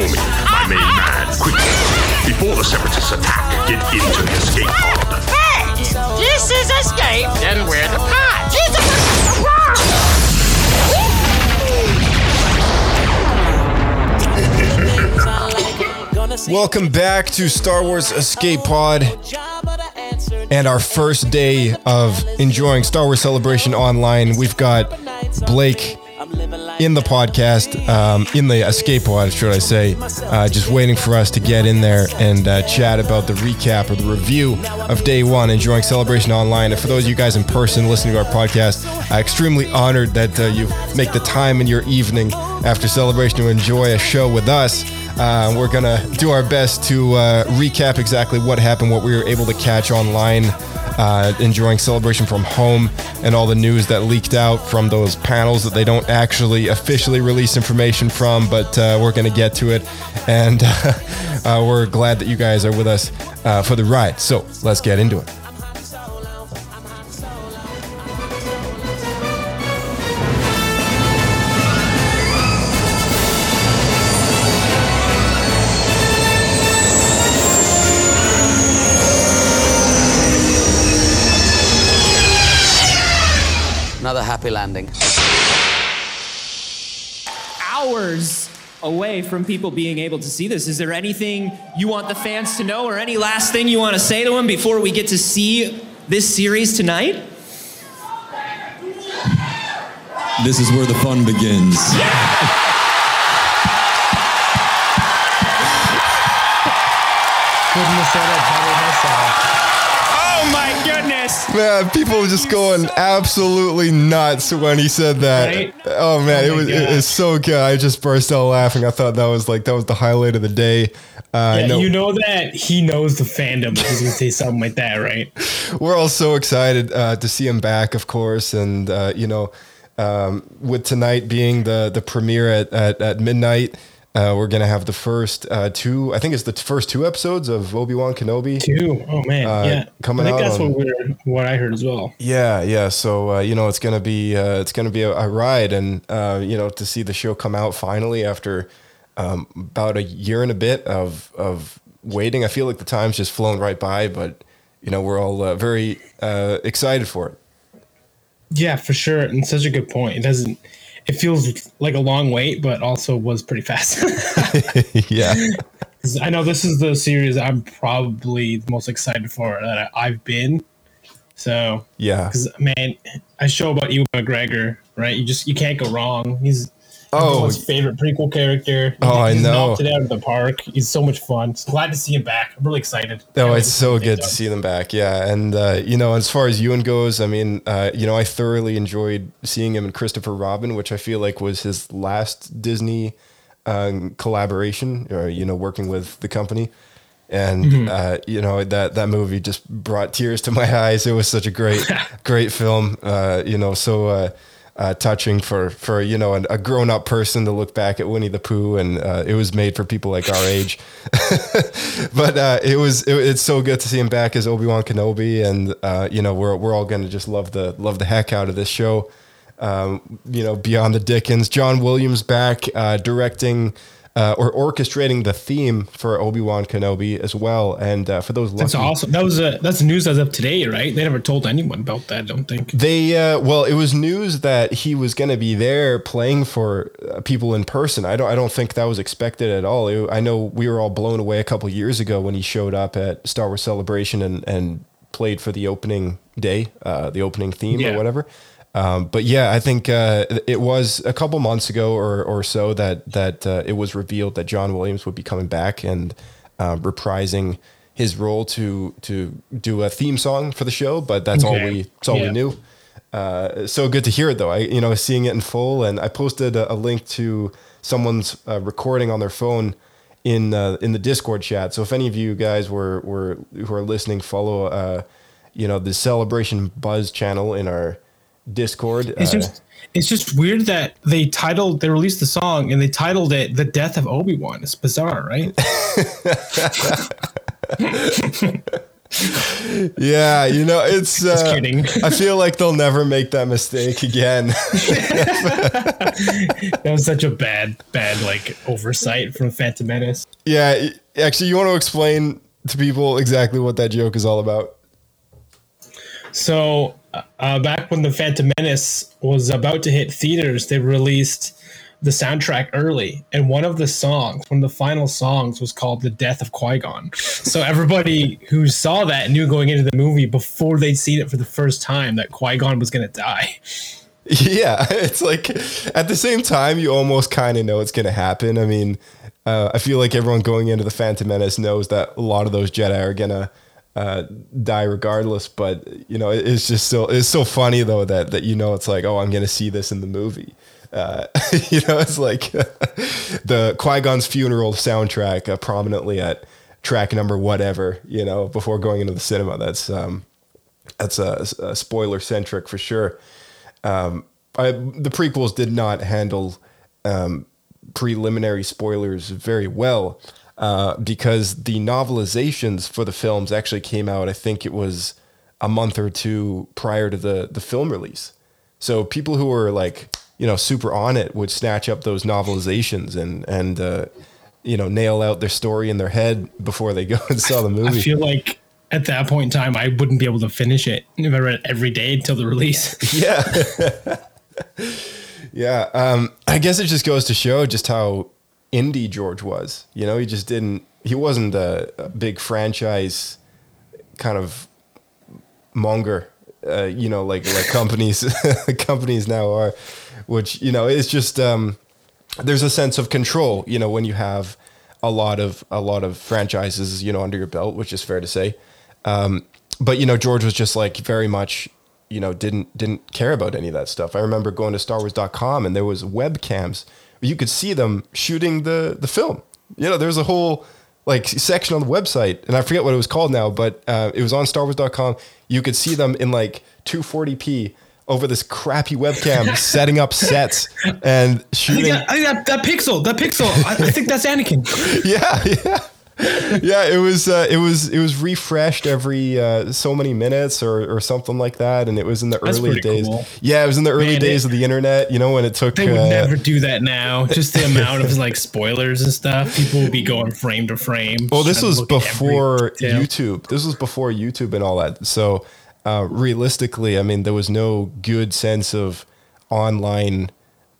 homie, my main man, quickly. Before the Separatists attack, get into the escape pod. Hey! This is escape, then we're the pod. Jesus! Welcome back to Star Wars Escape Pod and our first day of enjoying Star Wars Celebration online. We've got Blake in the podcast, um, in the Escape Pod, should I say, uh, just waiting for us to get in there and uh, chat about the recap or the review of day one, enjoying Celebration online. And for those of you guys in person listening to our podcast, uh, extremely honored that uh, you make the time in your evening after Celebration to enjoy a show with us. Uh, we're gonna do our best to uh, recap exactly what happened, what we were able to catch online, uh, enjoying celebration from home, and all the news that leaked out from those panels that they don't actually officially release information from, but uh, we're gonna get to it, and uh, we're glad that you guys are with us uh, for the ride. So let's get into it. Happy landing. hours away from people being able to see this. Is there anything you want the fans to know or any last thing you want to say to them before we get to see this series tonight? This is where the fun begins. Couldn't have said it better myself. Oh my goodness! Man, people were just going absolutely nuts when he said that. Right? Oh man, Oh it my was it gosh. was so good. I just burst out laughing. I thought that was like that was the highlight of the day. Uh, Yeah, know you know that he knows the fandom if he's gonna say something like that, right? we're all so excited uh, to see him back, of course, and uh, you know, um, with tonight being the the premiere at at, at midnight. Uh, we're gonna have the first uh, two. I think it's the first two episodes of Obi Wan Kenobi. Two. Oh man, Uh, yeah. coming out. I think out that's on- what we're what I heard as well. Yeah, yeah. So uh, you know, it's gonna be uh, it's gonna be a, a ride, and uh, you know, to see the show come out finally after um, about a year and a bit of of waiting. I feel like the time's just flown right by, but you know, we're all uh, very uh, excited for it. Yeah, for sure. And such a good point. It doesn't. It feels like a long wait, but also was pretty fast. yeah. I know this is the series I'm probably the most excited for that I- I've been. So, yeah. because man, a show about Ewan McGregor, right? You just you can't go wrong. He's Oh, everyone's favorite prequel character. Oh, I know. knocked it out of the park. He's so much fun. Glad to see him back. I'm really excited. Oh, it's so good to done. see them back. Yeah, and uh, you know, as far as Ewan goes, I mean, uh, you know, I thoroughly enjoyed seeing him in Christopher Robin, which I feel like was his last Disney um, collaboration, or you know, working with the company. And Mm-hmm. uh, you know that that movie just brought tears to my eyes. It was such a great, great film. Uh, you know, so uh, touching for for you know an, a grown up person to look back at Winnie the Pooh, and uh, it was made for people like our age. but uh, it was it, it's so good to see him back as Obi Wan Kenobi, and uh, you know we're we're all to just love the love the heck out of this show. Um, you know, Beyond the Dickens, John Williams back uh, directing uh, or orchestrating the theme for Obi Wan Kenobi as well. And uh, for those lucky, That's awesome. That was uh, that's news as of today, right? They never told anyone about that. I don't think. They uh, well, it was news that he was going to be there playing for uh, people in person. I don't I don't think that was expected at all. It- I know we were all blown away a couple years ago when he showed up at Star Wars Celebration and and played for the opening day, uh, the opening theme Yeah. or whatever. Um, but yeah, I think uh, it was a couple months ago or, or so that that uh, it was revealed that John Williams would be coming back and uh, reprising his role to to do a theme song for the show. But that's all we that's all Yeah. we knew. Uh, so good to hear it though. I you know seeing it in full, and I posted a, a link to someone's uh, recording on their phone in uh, in the Discord chat. So if any of you guys were were who are listening, follow uh, you know the Celebration Buzz channel in our Discord. It's Uh, just it's just weird that they titled they released the song and they titled it "The Death of Obi Wan." It's bizarre, right? Yeah, you know, it's. Uh, kidding. I feel like they'll never make that mistake again. That was such a bad, bad like oversight from Phantom Menace. yeah, actually, you want to explain to people exactly what that joke is all about? So, uh, back when the Phantom Menace was about to hit theaters, they released the soundtrack early, and one of the songs, one of the final songs, was called "The Death of Qui Gon." So everybody who saw that knew going into the movie before they'd seen it for the first time that Qui Gon was going to die. Yeah, it's like at the same time, you almost kind of know it's going to happen. I mean, uh, I feel like everyone going into the Phantom Menace knows that a lot of those Jedi are gonna uh, die regardless. But you know, it- it's just so it's so funny though that that you know it's like, oh, I'm gonna see this in the movie. Uh, you know, it's like the Qui Gon's funeral soundtrack uh, prominently at track number whatever. You know, before going into the cinema. That's um, that's a, a spoiler centric for sure. Um, I, the prequels did not handle um, preliminary spoilers very well uh, because the novelizations for the films actually came out. I think it was a month or two prior to the the film release. So people who were like you know super on it would snatch up those novelizations and and uh, you know nail out their story in their head before they go and saw the movie. I feel like at that point in time, I wouldn't be able to finish it if I read it every day until the release. yeah yeah um i guess it just goes to show just how indie george was you know he just didn't he wasn't a, a big franchise kind of monger uh, you know like like companies companies now are which you know it's just um there's a sense of control you know when you have a lot of a lot of franchises you know under your belt which is fair to say. Um, but you know george was just like very much you know didn't didn't care about any of that stuff. I remember going to starwars.com and there was webcams you could see them shooting the the film. You know there's a whole like section on the website and i forget what it was called now but uh, it was on starwars.com you could see them in like 240p over this crappy webcam setting up sets and I think, shooting that, I think that, that pixel, that pixel, I, I think that's Anakin. yeah, yeah, yeah. It was uh, it was it was refreshed every uh, so many minutes or, or something like that, and it was in the That's early days. cool. Yeah, it was in the early Man, days it- of the internet. You know when it took. They would uh, never do that now. Just the amount of like spoilers and stuff. People would be going frame to frame. Well, this was look at every before. YouTube. This was before YouTube and all that. So, uh, realistically, I mean, there was no good sense of online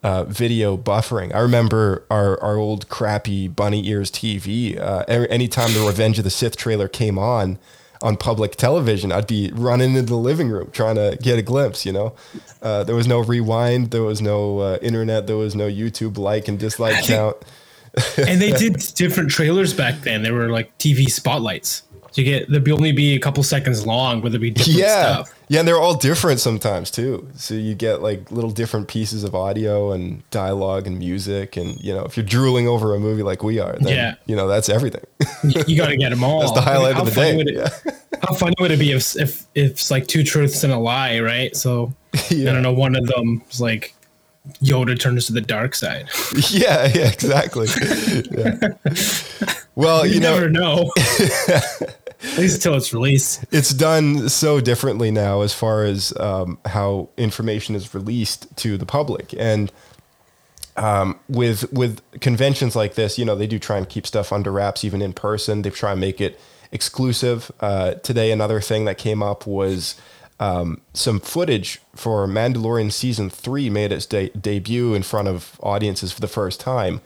uh, video buffering. I remember our, our old crappy bunny ears TV. Uh, anytime the Revenge of the Sith trailer came on on public television, I'd be running into the living room trying to get a glimpse. You know, uh, there was no rewind, there was no uh, internet, there was no YouTube like and dislike count. and they did different trailers back then. They were like TV spotlights. So you get there'd be only be a couple seconds long, where there'd be different yeah stuff. yeah and they're all different sometimes too so you get like little different pieces of audio and dialogue and music and you know if you're drooling over a movie like we are then Yeah. you know that's everything You, got to get them all. That's the highlight of the day. it- How funny would it be if if if it's like two truths and a lie, right? So Yeah. I don't know. One of them is like Yoda turns to the dark side. yeah yeah exactly Yeah. well You, you know never know. At least until it's released. it's done so differently now as far as um, how information is released to the public. And um, with with conventions like this you know they do try and keep stuff under wraps even in person. They try and make it exclusive. Uh, today another thing that came up was um, some footage for mandalorian season 3 made its de- debut in front of audiences for the first time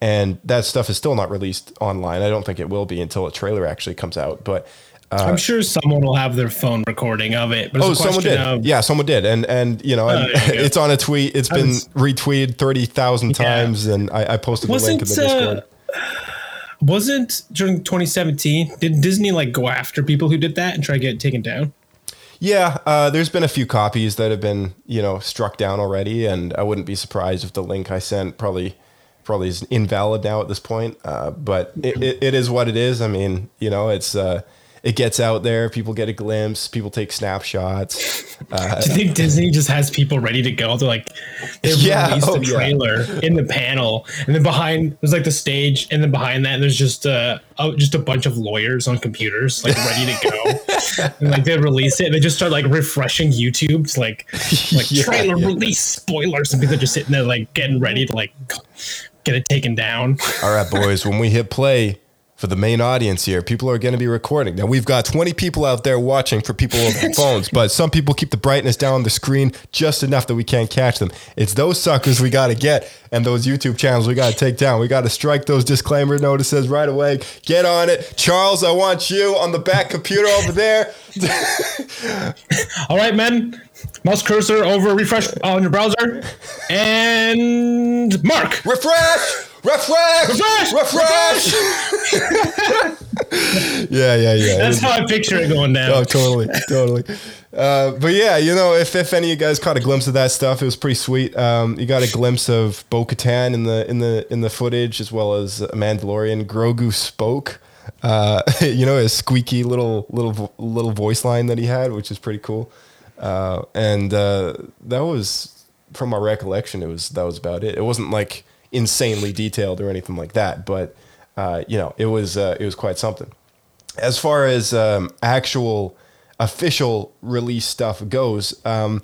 and that stuff is still not released online i don't think it will be until a trailer actually comes out but I'm sure someone will have their phone recording of it. But it's Oh, a someone did. Of, yeah, someone did, and and you know, Oh, you it's on a tweet. It's I been was- retweeted thirty thousand Yeah. times, and I, I posted the link in the Discord. uh, wasn't during 2017? Did Disney like go after people who did that and try to get it taken down? yeah, uh, there's been a few copies that have been you know struck down already, and I wouldn't be surprised if the link I sent probably probably is invalid now at this point. Uh, but it, it, it is what it is. I mean, you know, it's uh, it gets out there. People get a glimpse. People take snapshots. Uh, Do you think Disney just has people ready to go? They're like, they Yeah, released oh, the yeah. trailer in the panel, and then behind there's like the stage, and then behind that there's just uh, oh, just a bunch of lawyers on computers like ready to go, and like they release it, and they just start like refreshing YouTube, to, like like Yeah, trailer yeah. release spoilers, and people are just sitting there like getting ready to like get it taken down. All right, boys, when we hit play for the main audience here, people are going to be recording. Now, we've got 20 people out there watching for people over phones, but some people keep the brightness down on the screen just enough that we can't catch them. It's those suckers we got to get and those YouTube channels we got to take down. We got to strike those disclaimer notices right away. Get on it. Charles, I want you on the back computer over there. All right, men. Mouse cursor over refresh on your browser, and Mark. Refresh! Refresh! Refresh! Refresh! yeah, yeah, yeah. That's how I picture it going down. Oh, totally, totally. Uh, but yeah, you know, if, if any of you guys caught a glimpse of that stuff, it was pretty sweet. Um, you got a glimpse of Bo Katan in the in the in the footage, as well as a Mandalorian. Grogu spoke. Uh, you know, his squeaky little little little voice line that he had, which is pretty cool. Uh, and uh, that was, from my recollection, it was that was about it. It wasn't like insanely detailed or anything like that, but uh, you know, it was uh, it was quite something as far as um, actual official release stuff goes, um,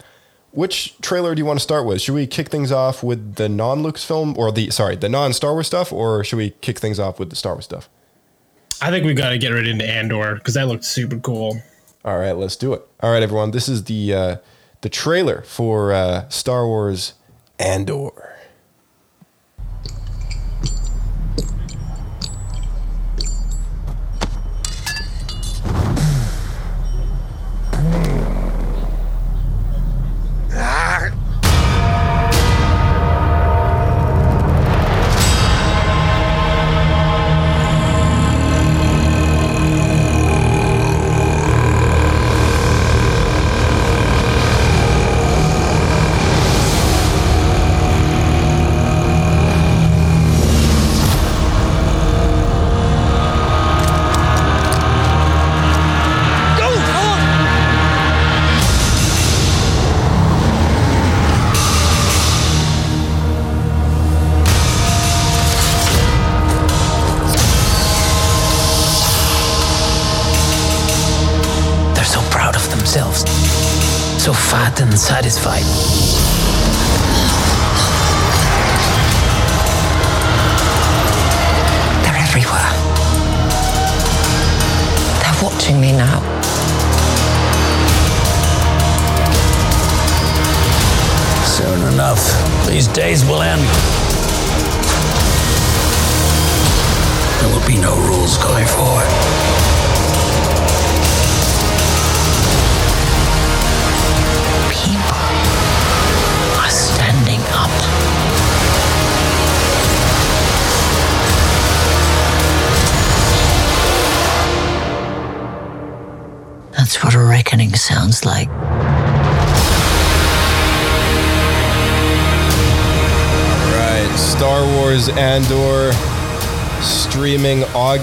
which trailer do you want to start with? Should we kick things off with the non Lucasfilm or the sorry the non Star Wars stuff, or should we kick things off with the Star Wars stuff? I think we've got to get right into Andor because that looked super cool. All right, let's do it. All right, everyone, this is the uh, the trailer for uh, Star Wars Andor.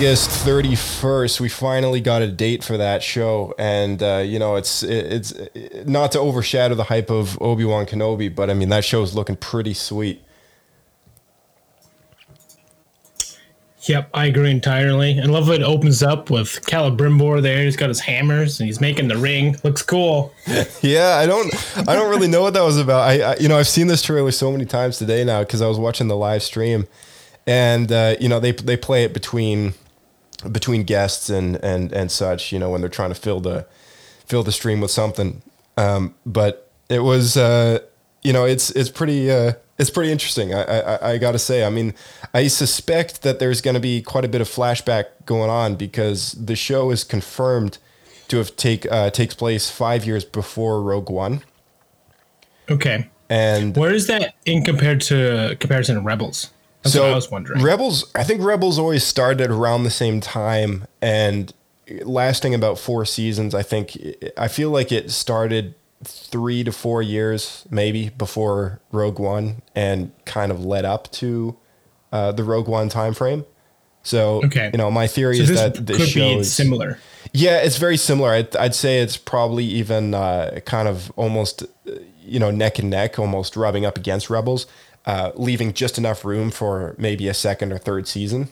August 31st. We finally got a date for that show, and uh, you know it's it's it, not to overshadow the hype of Obi Wan Kenobi, but I mean that show is looking pretty sweet. Yep, I agree entirely. I love it opens up with Celebrimbor there. He's got his hammers and he's making the ring. Looks cool. Yeah, I don't I don't really know what that was about. I, I you know I've seen this trailer so many times today now because I was watching the live stream, and uh, you know they they play it between between guests and and and such. You know when they're trying to fill the fill the stream with something. Um, but it was uh, you know it's it's pretty uh, it's pretty interesting. I I, I got to say. I mean, I suspect that there's going to be quite a bit of flashback going on because the show is confirmed to have take uh, takes place five years before Rogue One, Okay. and Where is that in compared to comparison to Rebels? That's what I was wondering. Rebels, I think Rebels always started around the same time and lasting about four seasons. I think I feel like it started three to four years maybe before Rogue One and kind of led up to uh, the Rogue One time frame. So Okay. you know, my theory so is this that this could show be is similar. Yeah, it's very similar. I'd, I'd say it's probably even uh, kind of almost, uh, you know, neck and neck, almost rubbing up against Rebels, uh, leaving just enough room for maybe a second or third season.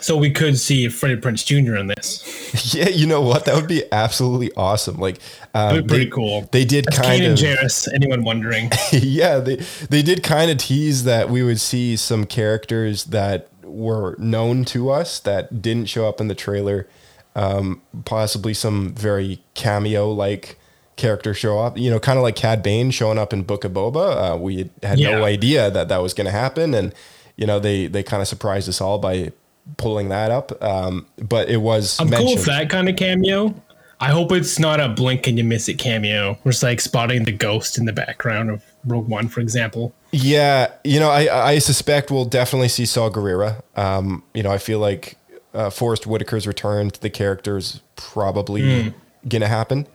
So we could see Freddie Prinze Jr. in this. Yeah, you know what? That would be absolutely awesome. Like, um, be pretty they- cool. They did That's kind of. Jarrus. Anyone wondering? yeah, they they did kind of tease that we would see some characters that were known to us that didn't show up in the trailer. Um, possibly some very cameo like character show up. You know, kind of like Cad Bane showing up in Book of Boba. Uh, we had no idea that that was going to happen, and you know they they kind of surprised us all by pulling that up. Um, but it was I'm cool mentioned. with that kind of cameo. I hope it's not a blink and you miss it cameo. Where it's like spotting the ghost in the background of Rogue One, for example. Yeah, you know, I I suspect we'll definitely see Saw Gerrera. Um, you know, I feel like uh, Forest Whitaker's return to the character's probably Mm. gonna happen.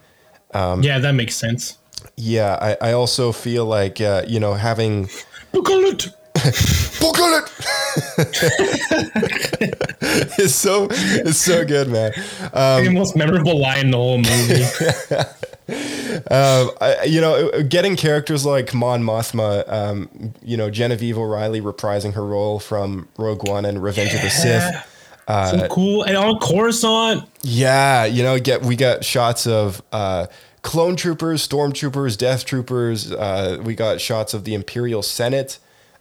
Um, yeah, that makes sense. Yeah, I, I also feel like uh, you know having Buckle it. Buckle it. it's so it's so good, man. Um, the most memorable line in the whole movie. um, I, you know, getting characters like Mon Mothma, um, you know, Genevieve O'Reilly reprising her role from Rogue One and Revenge of the Sith. Uh, so cool. And on Coruscant, Yeah, you know, get we got shots of uh, clone troopers, stormtroopers, death troopers. Uh, we got shots of the Imperial Senate.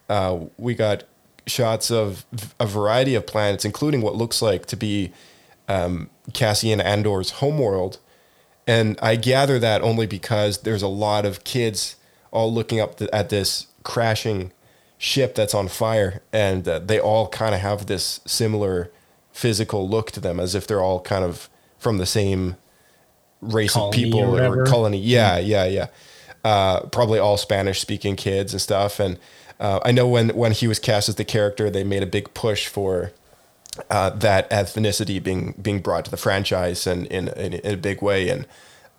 Uh, we got shots of a variety of planets, including what looks like to be um, Cassian Andor's homeworld. And I gather that only because there's a lot of kids all looking up th- at this crashing ship that's on fire, and uh, they all kind of have this similar physical look to them, as if they're all kind of from the same race Colony of people or or, colony. Yeah, yeah, yeah. Uh, probably all Spanish speaking kids and stuff. And uh, I know when when he was cast as the character, they made a big push for uh, that ethnicity being being brought to the franchise and in in, in a big way. And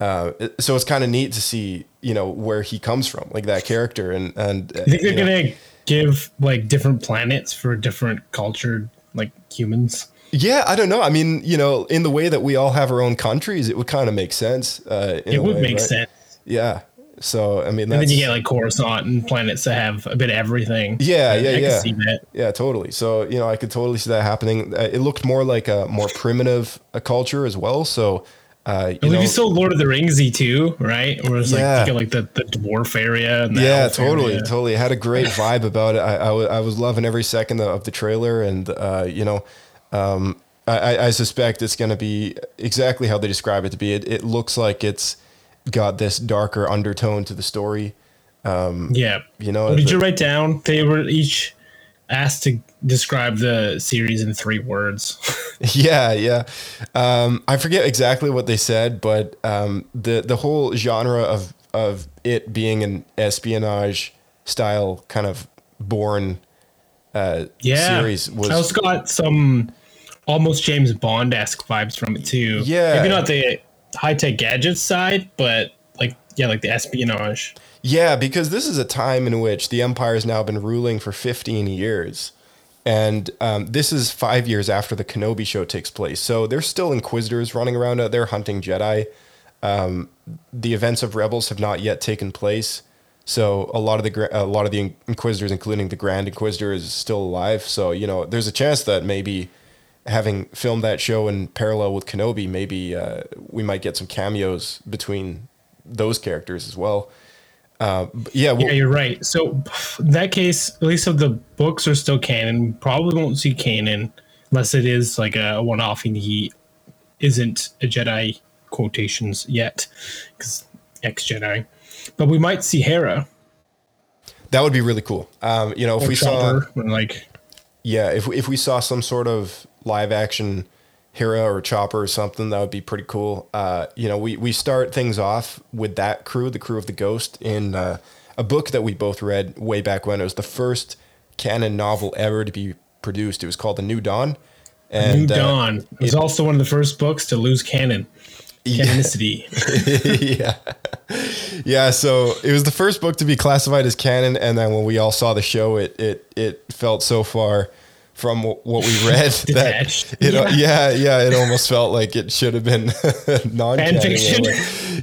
uh, so it's kind of neat to see you know where he comes from, like that character. And and I think they're you know- gonna give like different planets for different cultured like humans. Yeah, I don't know. I mean, you know, in the way that we all have our own countries, it would kind of make sense. Uh, It would way, make right? sense. Yeah. So I mean, And then you get like Coruscant and planets that have a bit of everything. Yeah, yeah, I can yeah. see. Yeah, totally. So you know, I could totally see that happening. Uh, It looked more like a more primitive a culture as well. So uh, I you know, you still Lord of the Ringsy too, right? Where it's Yeah. like like the, the dwarf area. And the yeah, totally, area. totally. It had a great vibe about it. I, I, was loving every second of the trailer, and uh, you know, um, I, I- suspect it's going to be exactly how they describe it to be. It, it looks like it's got this darker undertone to the story. Um, Yeah. you know, did the- you write down? They were each asked to describe the series in three words. Yeah, yeah. Um, I forget exactly what they said, but um, the the whole genre of of it being an espionage style kind of born uh, yeah. series was I also got some almost James Bond esque vibes from it too. Yeah. Maybe not the high tech gadget side, but like yeah, like the espionage. Yeah, because this is a time in which the Empire has now been ruling for 15 years. And um, this is five years after the Kenobi show takes place. So there's still Inquisitors running around out there hunting Jedi. Um, the events of Rebels have not yet taken place. So a lot of the a lot of the Inquisitors, including the Grand Inquisitor, is still alive. So you know, there's a chance that maybe having filmed that show in parallel with Kenobi, maybe uh, we might get some cameos between those characters as well. Uh, yeah, well, yeah, you're right. So in that case, at least if the books are still canon, probably won't see canon unless it is like a one off and he isn't a Jedi quotations yet, because ex Jedi. But we might see Hera. that would be really cool. Um, you know, if or we saw, Chopper, or, like yeah, if if we saw some sort of live action Hera or Chopper or something, that would be pretty cool. Uh, you know, we we start things off with that crew, the crew of the Ghost, in uh, a book that we both read way back when. It was the first canon novel ever to be produced. It was called The New Dawn. And New uh, Dawn. It was also one of the first books to lose canon. Canonicity. yeah. Yeah, so it was the first book to be classified as canon, and then when we all saw the show, it it it felt so far from what we read that it, Yeah. yeah. yeah it almost felt like it should have been non fiction.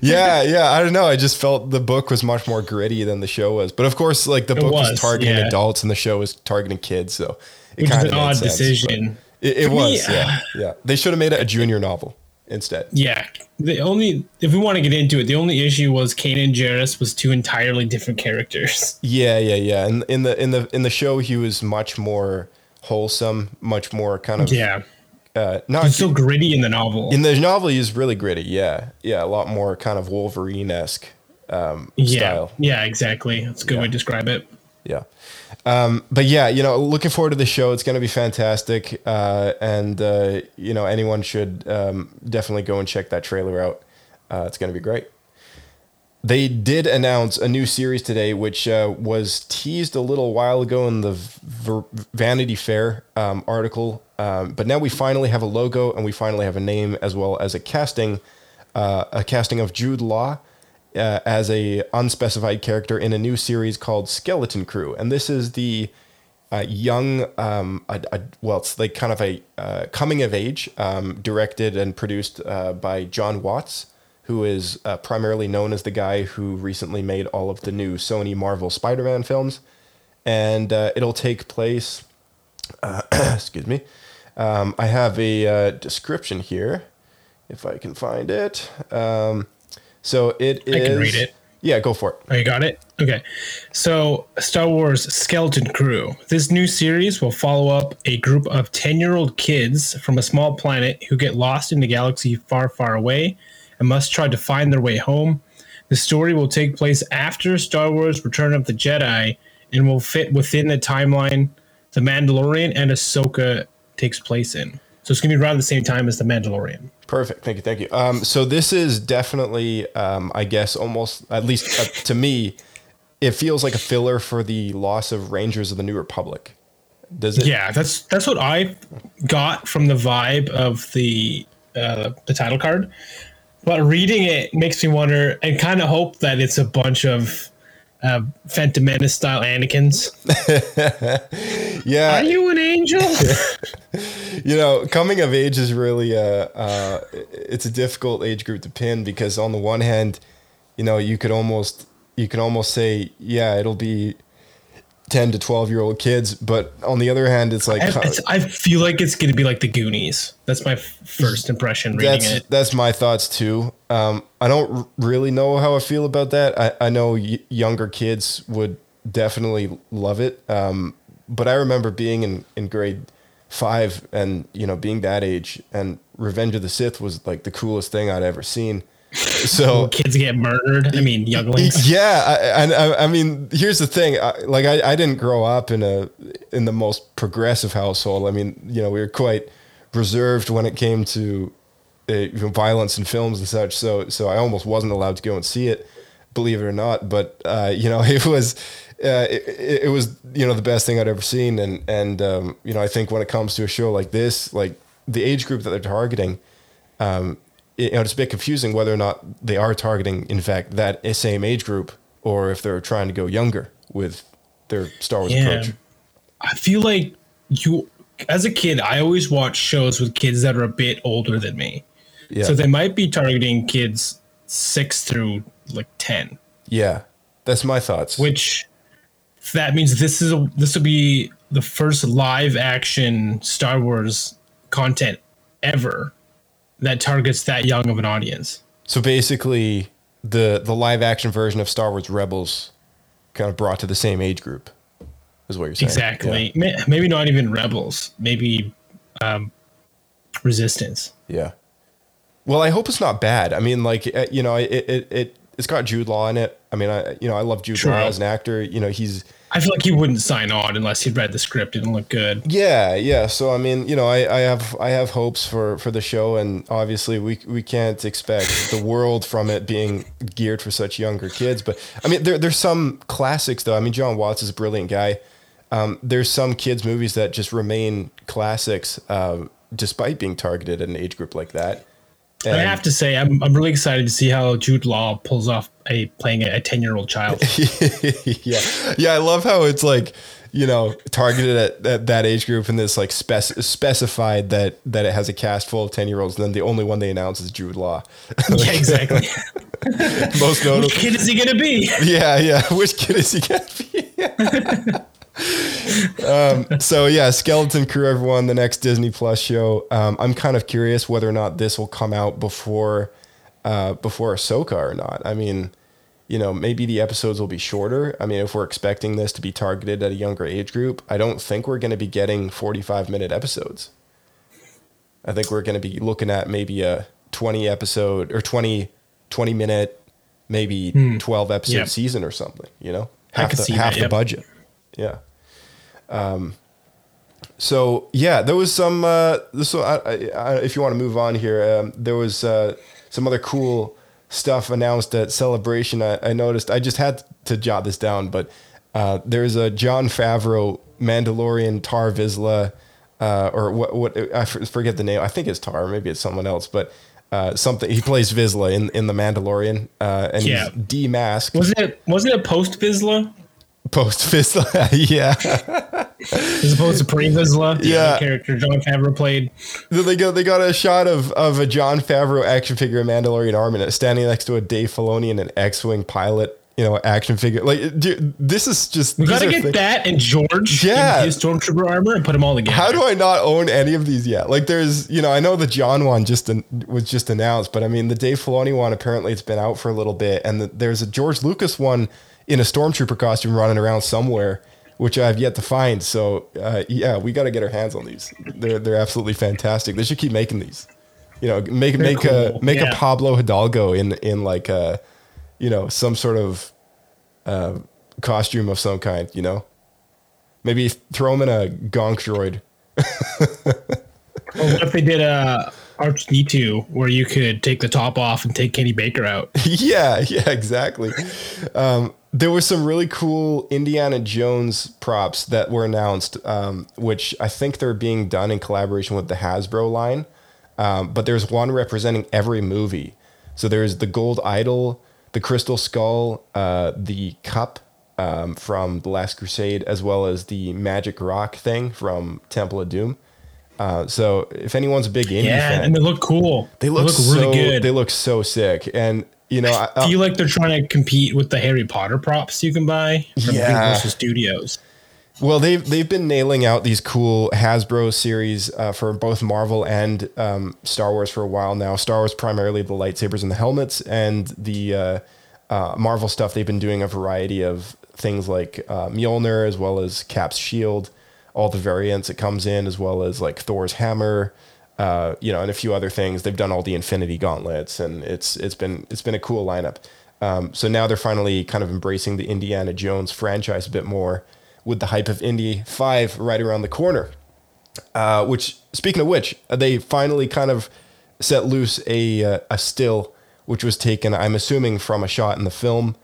yeah yeah i don't know i just felt the book was much more gritty than the show was but of course like the book was, was, targeting yeah. adults and the show was targeting kids so it Which kind an of odd decision. it, it For me, was yeah yeah they should have made it a junior novel instead Yeah. The only if we want to get into it, the only issue was Kanan and Jarrus was two entirely different characters. Yeah, yeah, yeah. And in the in the in the show, he was much more wholesome, much more kind of Yeah. Uh, not so gritty in the novel. in the novel. He's really gritty. Yeah, yeah, a lot more kind of Wolverine esque um, yeah. style. Yeah, exactly. That's a good way to describe it. Yeah. Um, but yeah, you know, looking forward to the show. It's going to be fantastic. Uh, and, uh, you know, anyone should um, definitely go and check that trailer out. Uh, it's going to be great. They did announce a new series today, which uh, was teased a little while ago in the v- Vanity Fair um, article. Um, but now we finally have a logo and we finally have a name as well as a casting, uh, a casting of Jude Law uh, as a unspecified character in a new series called Skeleton Crew, and this is the uh, young, um, a, a, well, it's like kind of a uh, coming of age, um, directed and produced uh, by Jon Watts, who is uh, primarily known as the guy who recently made all of the new Sony Marvel Spider-Man films, and uh, it'll take place. Excuse me. Um, I have a description here, if I can find it. So it is. I can read it. Yeah, go for it. Oh, you got it? Okay. So, Star Wars Skeleton Crew. This new series will follow up a group of 10 year old kids from a small planet who get lost in a galaxy far, far away and must try to find their way home. The story will take place after Star Wars Return of the Jedi and will fit within the timeline The Mandalorian and Ahsoka takes place in. So, it's going to be around the same time as The Mandalorian. Perfect. Thank you. Thank you. Um, so this is definitely, um, I guess, almost at least uh, to me, it feels like a filler for the loss of Rangers of the New Republic. Does it? Yeah, that's that's what I got from the vibe of the uh, the title card. But reading it makes me wonder and kind of hope that it's a bunch of uh, Phantom Menace style Anakin's. Yeah. Are you an angel? you know, coming of age is really uh, uh, it's a difficult age group to pin because on the one hand, you know, you could almost you can almost say, yeah, it'll be ten to twelve year old kids, but on the other hand, it's like I, it's, I feel like it's going to be like the Goonies. That's my f- first impression reading that's it. that's my thoughts too. Um, I don't r- really know how I feel about that. I, I know y- younger kids would definitely love it, um, but I remember being in, in grade five and you know being that age, and Revenge of the Sith was like the coolest thing I'd ever seen. So Kids get murdered. I mean, younglings. yeah, I, and I, I mean, here's the thing. I, like, I, I didn't grow up in a in the most progressive household. I mean, you know, we were quite reserved when it came to uh, violence in films and such. So, so I almost wasn't allowed to go and see it, believe it or not. But uh, you know, it was. Uh, it, it was you know the best thing I'd ever seen, and and um, you know I think when it comes to a show like this, like the age group that they're targeting, um, it, you know, it's a bit confusing whether or not they are targeting, in fact, that same age group, or if they're trying to go younger with their Star Wars Yeah. approach. I feel like you, as a kid, I always watch shows with kids that are a bit older than me. Yeah, So they might be targeting kids six through like ten, yeah, that's my thoughts. which that means this is a, this will be the first live action Star Wars content ever that targets that young of an audience. so basically, the the live action version of Star Wars Rebels, kind of brought to the same age group, is what you're saying. Exactly. May- Maybe not even rebels. Maybe um, resistance. Yeah. Well, I hope it's not bad. I mean, like uh, you know, it it it it's got Jude Law in it. I mean, I you know, I love Jude True. Law as an actor. You know, he's I feel like he wouldn't sign on unless he'd read the script and look good. Yeah, yeah. So I mean, you know, I, I have I have hopes for for the show, and obviously we we can't expect the world from it being geared for such younger kids. But I mean, there there's some classics though. I mean, Jon Watts is a brilliant guy. Um, there's some kids movies that just remain classics uh, despite being targeted at an age group like that. I have to say, I'm, I'm really excited to see how Jude Law pulls off a playing a 10 year old child. yeah, yeah. I love how it's like you know, targeted at, at that age group, and this like spec- specified that that it has a cast full of ten year olds. And then the only one they announce is Jude Law. yeah, exactly. Most notable. Which kid is he gonna be? Yeah, yeah. Which kid is he gonna be? Um, so yeah, Skeleton Crew, everyone, the next Disney Plus show. Um, I'm kind of curious whether or not this will come out before uh, before Ahsoka or not. I mean, you know, maybe the episodes will be shorter. I mean, if we're expecting this to be targeted at a younger age group, I don't think we're going to be getting 45 minute episodes. I think we're going to be looking at maybe a 20 episode or 20 20 minute, maybe Hmm. 12 episode Yep. season or something. You know, half the half that, the yep. budget. Yeah. Um, so yeah, there was some. Uh, so I, I, if you want to move on here, um, there was uh, some other cool stuff announced at Celebration. I, I noticed. I just had to jot this down, but uh, there's a Jon Favreau Mandalorian Tar Vizsla, uh, or what? What I forget the name. I think it's Tar. Maybe it's someone else, but. Uh, something he plays Vizsla in, in the Mandalorian, uh, and Yeah. he's demasked. Wasn't it wasn't it post Vizsla post Vizsla? yeah, as opposed to pre Vizsla? Yeah. character Jon Favreau played. They got they got a shot of of a Jon Favreau action figure in Mandalorian armor standing next to a Dave Filoni and an X-wing pilot, you know, action figure. Like, dude, this is just We gotta get things- that and George Yeah. in his stormtrooper armor and put them all together. How do I not own any of these yet? Like, there's, you know, I know the John one just an, was just announced, but I mean, the Dave Filoni one apparently it's been out for a little bit, and the, there's a George Lucas one in a stormtrooper costume running around somewhere, which I've yet to find. So, uh, yeah, we got to get our hands on these. They're they're absolutely fantastic. They should keep making these. You know, make They're make a make Yeah. a Pablo Hidalgo in in like a, you know, some sort of uh, costume of some kind. You know, maybe throw him in a gonk droid. Or what if they did a Arch D2 where you could take the top off and take Kenny Baker out? yeah, yeah, exactly. Um, there were some really cool Indiana Jones props that were announced, um, which I think they're being done in collaboration with the Hasbro line. Um, but there's one representing every movie. So there's the Gold Idol, the Crystal Skull, uh, the Cup um, from The Last Crusade, as well as the Magic Rock thing from Temple of Doom. Uh, so if anyone's a big indie Yeah, fan, and they look cool. they look, really so, good. They look so sick, and you know, I, I feel like they're trying to compete with the Harry Potter props you can buy from Yeah. Universal Studios. Well, they've they've been nailing out these cool Hasbro series uh, for both Marvel and um, Star Wars for a while now. Star Wars primarily the lightsabers and the helmets, and the uh, uh, Marvel stuff. They've been doing a variety of things like uh, Mjolnir as well as Cap's shield, all the variants it comes in, as well as like Thor's hammer, uh, you know, and a few other things. They've done all the Infinity Gauntlets, and it's it's been it's been a cool lineup. Um, so now they're finally kind of embracing the Indiana Jones franchise a bit more with the hype of Indy 5 right around the corner. Uh, which, speaking of which, they finally kind of set loose a, uh, a still, which was taken, I'm assuming, from a shot in the film,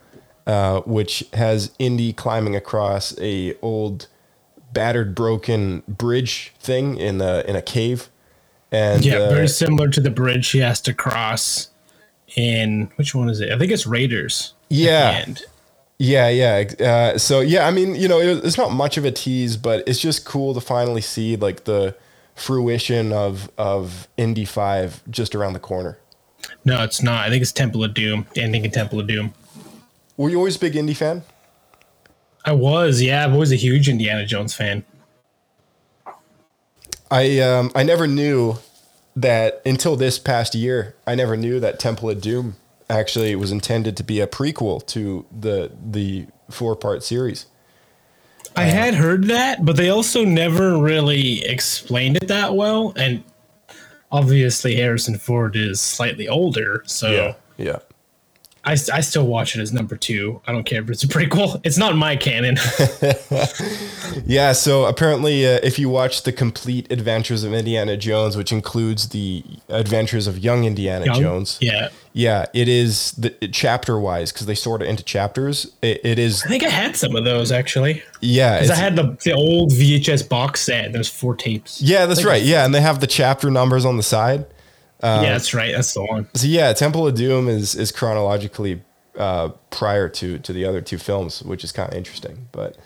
uh, which has Indy climbing across a old, battered, broken bridge thing in a, in a cave. And yeah, uh, very similar to the bridge she has to cross in which one is it? I think it's Raiders. Yeah. Yeah, yeah. Uh, so yeah, I mean, you know, it, it's not much of a tease, but it's just cool to finally see like the fruition of of Indy Five just around the corner. no, it's not. I think it's Temple of Doom. Ending in Temple of Doom. Were you always a big Indy fan? I was, yeah. I'm always a huge Indiana Jones fan. I um I never knew that until this past year. I never knew that Temple of Doom actually was intended to be a prequel to the the four part series. I had heard that, but they also never really explained it that well. And obviously, Harrison Ford is slightly older, so yeah. I, I still watch it as number two. I don't care if it's a prequel. It's not my canon. Yeah, so apparently, uh, if you watch the complete Adventures of Indiana Jones, which includes the Adventures of Young Indiana Young? Jones, Yeah. yeah, it is the chapter wise because they sort it into chapters. It, it is, I think I had some of those actually. yeah, Because I had the, the old VHS box set. There's four tapes. yeah, that's right. Yeah, and they have the chapter numbers on the side. Yeah, that's right. That's the one. So yeah, Temple of Doom is is chronologically uh, prior to to the other two films, which is kind of interesting. But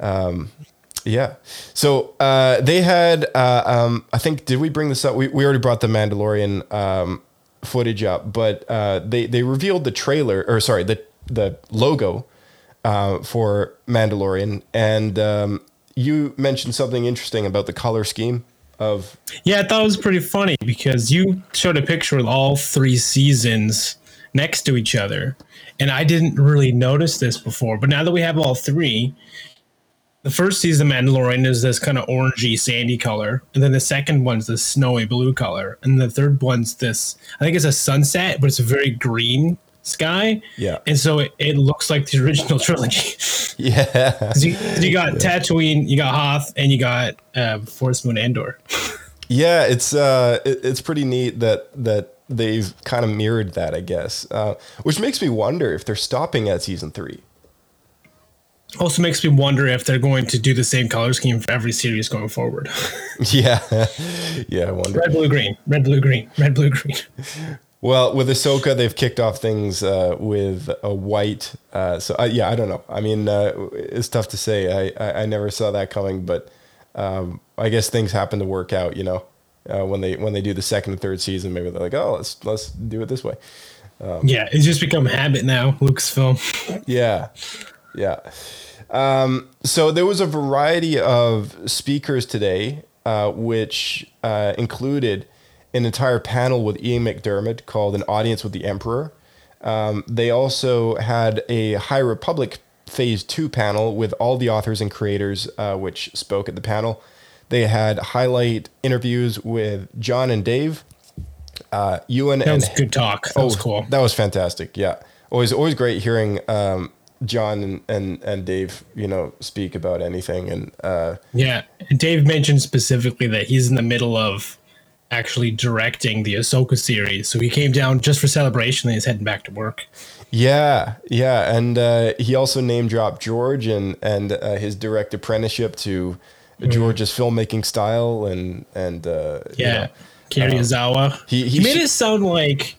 Um, yeah. So uh, they had, uh, um, I think, did we bring this up? We, we already brought the Mandalorian um, footage up, but uh, they they revealed the trailer, or sorry, the the logo uh, for Mandalorian, and um, you mentioned something interesting about the color scheme of. Yeah, I thought it was pretty funny because you showed a picture with all three seasons next to each other, and I didn't really notice this before. But now that we have all three, the first season Mandalorian is this kind of orangey sandy color, and then the second one's this snowy blue color, and the third one's this I think it's a sunset, but it's very green sky. Yeah. And so it, it looks like the original trilogy. Yeah. you, you got Tatooine, you got Hoth, and you got uh, Forest Moon Endor. Yeah, it's uh, it, it's pretty neat that that they've kind of mirrored that, I guess. Uh, which makes me wonder if they're stopping at season three. Also makes me wonder if they're going to do the same color scheme for every series going forward. yeah, yeah, I wonder. red, blue, green, red, blue, green, red, blue, green. Well, with Ahsoka, they've kicked off things uh, with a white. Uh, so uh, yeah, I don't know. I mean, uh, it's tough to say. I, I I never saw that coming, but um, I guess things happen to work out. You know, uh, when they when they do the second and third season, maybe they're like, oh, let's let's do it this way. yeah, it's just become habit now. Lucasfilm. Yeah, yeah. Um, so there was a variety of speakers today, uh, which uh, included an entire panel with Ian McDiarmid called "An Audience with the Emperor." Um, they also had a High Republic Phase Two panel with all the authors and creators, uh, which spoke at the panel. They had highlight interviews with John and Dave, uh, Ewan That and was good talk. That was Oh, cool. That was fantastic. Yeah, always always great hearing um, John and, and and Dave, you know, speak about anything. And uh, Yeah, and Dave mentioned specifically that he's in the middle of actually directing the Ahsoka series, so he came down just for celebration, and he's heading back to work. yeah, yeah, and uh, he also name dropped George and and uh, his direct apprenticeship to George's filmmaking style and and uh, you Yeah, know, Kerry Izawa. he- He, he made sh- it sound like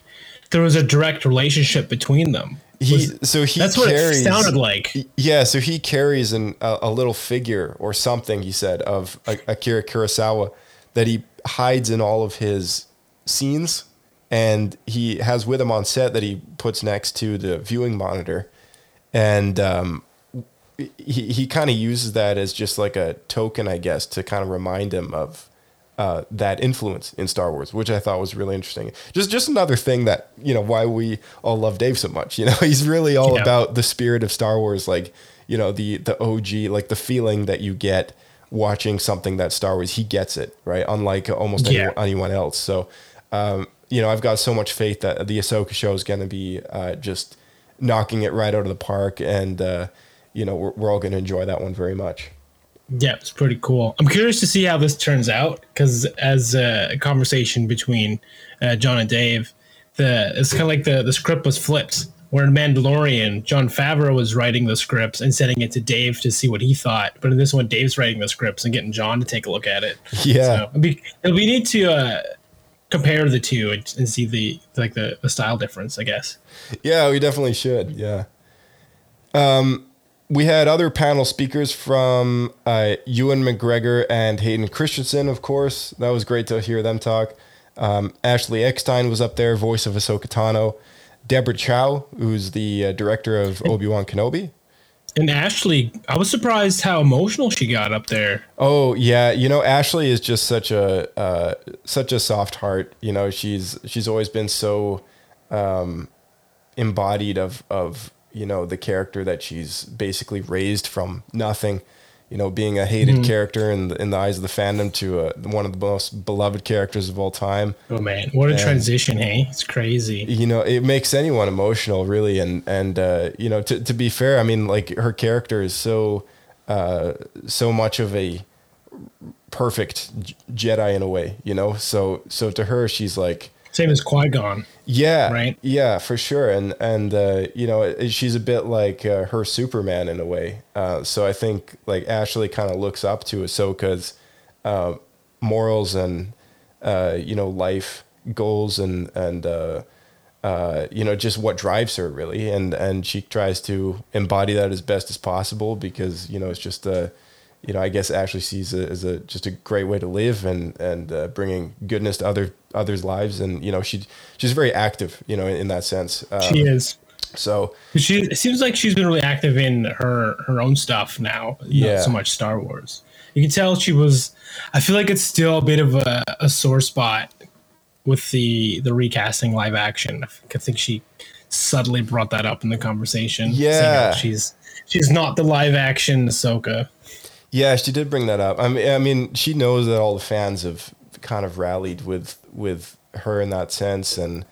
there was a direct relationship between them. he Was- so he that's what carries, it sounded like. Yeah, so he carries an, a, a little figure or something, he said, of Akira Kurosawa that he hides in all of his scenes. And he has with him on set that he puts next to the viewing monitor. And um, he, he kind of uses that as just like a token, I guess, to kind of remind him of uh, that influence in Star Wars, which I thought was really interesting. Just just another thing that you know why we all love Dave so much. You know, he's really all Yeah. about the spirit of Star Wars, like you know the the OG, like the feeling that you get watching something that Star Wars. He gets it right, unlike almost Yeah. anyone, anyone else. So, um, you know, I've got so much faith that the Ahsoka show is going to be uh, just knocking it right out of the park, and uh, you know, we're, we're all going to enjoy that one very much. Yeah, it's pretty cool. I'm curious to see how this turns out because as a conversation between uh, John and Dave, the it's kind of like the the script was flipped. Where in Mandalorian, Jon Favreau was writing the scripts and sending it to Dave to see what he thought. But in this one, Dave's writing the scripts and getting John to take a look at it. Yeah. So it'll be, it'll be neat to uh, compare the two and, and see the like the, the style difference, I guess. Yeah, we definitely should. Yeah. Um, we had other panel speakers from uh, Ewan McGregor and Hayden Christensen, of course. That was great to hear them talk. Um, Ashley Eckstein was up there, voice of Ahsoka Tano. Deborah Chow, who's the uh, director of Obi Wan Kenobi. And Ashley, I was surprised how emotional she got up there. Oh yeah, you know Ashley is just such a uh, such a soft heart. You know she's she's always been so um, embodied of of you know the character that she's basically raised from nothing. You know, being a hated character in the, in the eyes of the fandom to uh one of the most beloved characters of all time. Oh man, what a And- transition, hey? It's crazy. You know, it makes anyone emotional, really. And and uh, you know, to to be fair, I mean, like her character is so uh, so much of a perfect J- Jedi in a way, you know. So so to her, she's like, Same as Qui Gon. yeah, Right. yeah, for sure. And and uh, you know, it- she's a bit like uh, her Superman in a way. Uh, so I think like Ashley kind of looks up to Ahsoka's uh, morals and uh, you know life goals and and uh, uh, you know, just what drives her really, and and she tries to embody that as best as possible because you know it's just a, you know, I guess Ashley sees it as a just a great way to live and and uh, bringing goodness to other others' lives, and you know she she's very active, you know, in, in that sense. Um, She is. So She it seems like she's been really active in her her own stuff now. Yeah. Not so much Star Wars. You can tell she was. I feel like it's still a bit of a, a sore spot with the the recasting live action. I think she subtly brought that up in the conversation. Yeah. she's she's not the live action Ahsoka. Yeah, she did bring that up. I mean, I mean, she knows that all the fans have kind of rallied with with her in that sense, and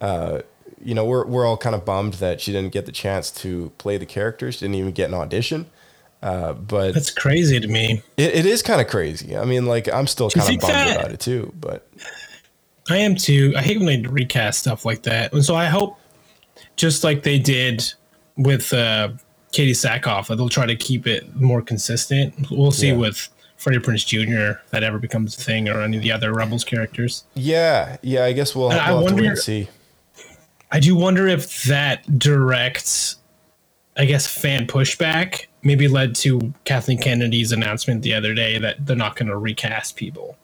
uh, you know, we're we're all kind of bummed that she didn't get the chance to play the characters, She didn't even get an audition. Uh, but That's crazy to me. it, it is kind of crazy. I mean, like I'm still kind of bummed that- about it too. But I am too. I hate when they recast stuff like that. And so I hope, just like they did with uh, Katee Sackhoff, they'll try to keep it more consistent. We'll see Yeah. with Freddie Prinze Jr. that ever becomes a thing or any of the other Rebels characters. yeah, yeah, I guess we'll, we'll I have to wait and see. I do wonder if that direct, I guess, fan pushback maybe led to Kathleen Kennedy's announcement the other day that they're not going to recast people.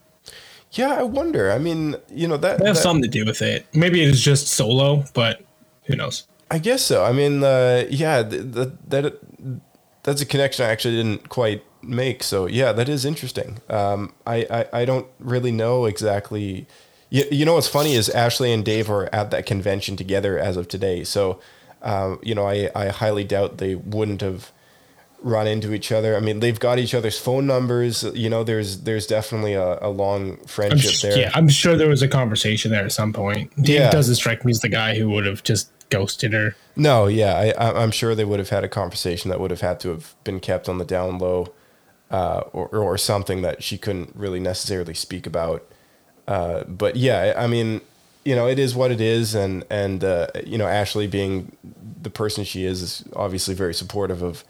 Yeah, I wonder. I mean, you know that, They have that- something to do with it. Maybe it is just solo, but who knows? I guess so. I mean, uh, yeah, th- th- that that's a connection I actually didn't quite make. So yeah, that is interesting. Um, I, I I don't really know exactly. You, you know what's funny is Ashley and Dave are at that convention together as of today. So, um, you know, I I highly doubt they wouldn't have run into each other. I mean, they've got each other's phone numbers. You know, there's there's definitely a, a long friendship sh- there. Yeah, I'm sure there was a conversation there at some point. Dave Yeah. doesn't strike me as the guy who would have just ghosted her. No, yeah, I- I'm sure they would have had a conversation that would have had to have been kept on the down low, uh, or or something that she couldn't really necessarily speak about. Uh, but yeah, I mean, you know, it is what it is, and and uh, you know, Ashley being the person she is is obviously very supportive of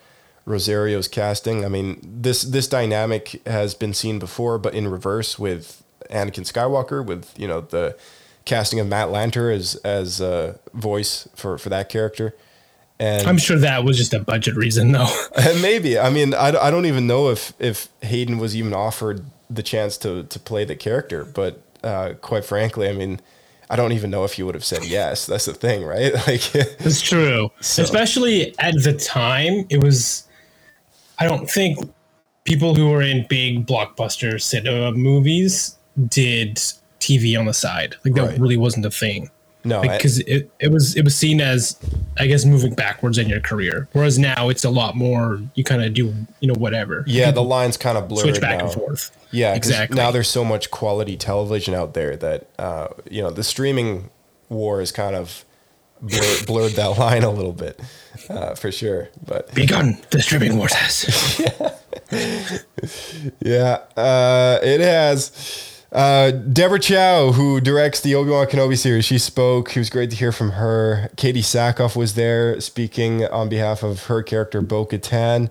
Rosario's casting. I mean, this this dynamic has been seen before, but in reverse with Anakin Skywalker, with you know the casting of Matt Lanter as as uh, voice for for that character. And I'm sure that was just a budget reason, though. maybe I mean I, I don't even know if if Hayden was even offered the chance to to play the character, but uh, quite frankly, I mean I don't even know if he would have said yes. That's the thing, right? Like It's true. So- Especially at the time, it was. I don't think people who were in big blockbuster cinema movies did TV on the side. Like that Right. really wasn't a thing. No, because it, it was it was seen as, I guess, moving backwards in your career. Whereas now it's a lot more. You kind of do you know whatever. yeah, the lines kind of blurred switch back now. and forth. Yeah, exactly. Now there's so much quality television out there that uh, you know the streaming war is kind of blur, blurred that line a little bit uh, for sure. But begun the streaming wars has. Yeah, uh, it has. Uh, Deborah Chow, who directs the Obi Wan Kenobi series, she spoke. It was great to hear from her. Katee Sackhoff was there speaking on behalf of her character Bo Katan.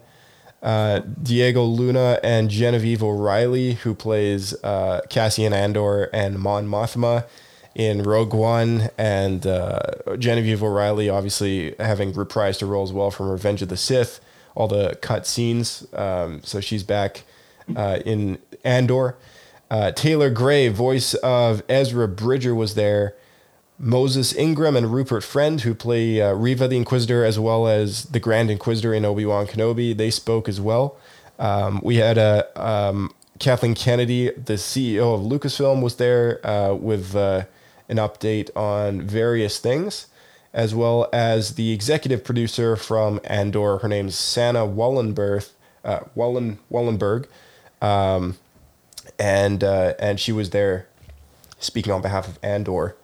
Uh, Diego Luna and Genevieve O'Reilly, who plays uh, Cassian Andor and Mon Mothma in Rogue One, and uh, Genevieve O'Reilly obviously having reprised her role as well from Revenge of the Sith, all the cut scenes. Um, so she's back uh, in Andor. Uh, Taylor Gray, voice of Ezra Bridger, was there. Moses Ingram and Rupert Friend, who play uh, Riva the Inquisitor as well as the Grand Inquisitor in Obi Wan Kenobi, they spoke as well. Um, we had uh, um, Kathleen Kennedy, the CEO of Lucasfilm, was there uh, with uh, an update on various things, as well as the executive producer from Andor. Her name's Sanne Wohlenberg. Uh, Wallen Wohlenberg. Um, and uh, and she was there speaking on behalf of Andor.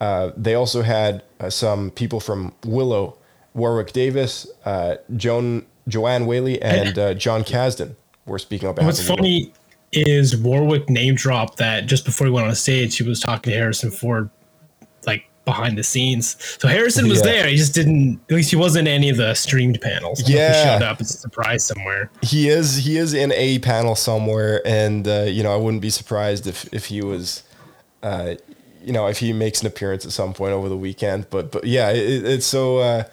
Uh, they also had uh, some people from Willow, Warwick Davis, uh, Joan Joanne Whalley, and uh, Jon Kasdan were speaking on behalf What's of Willow. funny is Warwick name dropped that just before he went on stage, he was talking to Harrison Ford, behind the scenes. So Harrison was Yeah. there. He just didn't. At least he wasn't in any of the streamed panels. I don't know if Yeah. he showed up as a surprise somewhere. He is he is in a panel somewhere, and uh, you know I wouldn't be surprised if if he was, uh, you know, if he makes an appearance at some point over the weekend. But but yeah, it, it's so uh,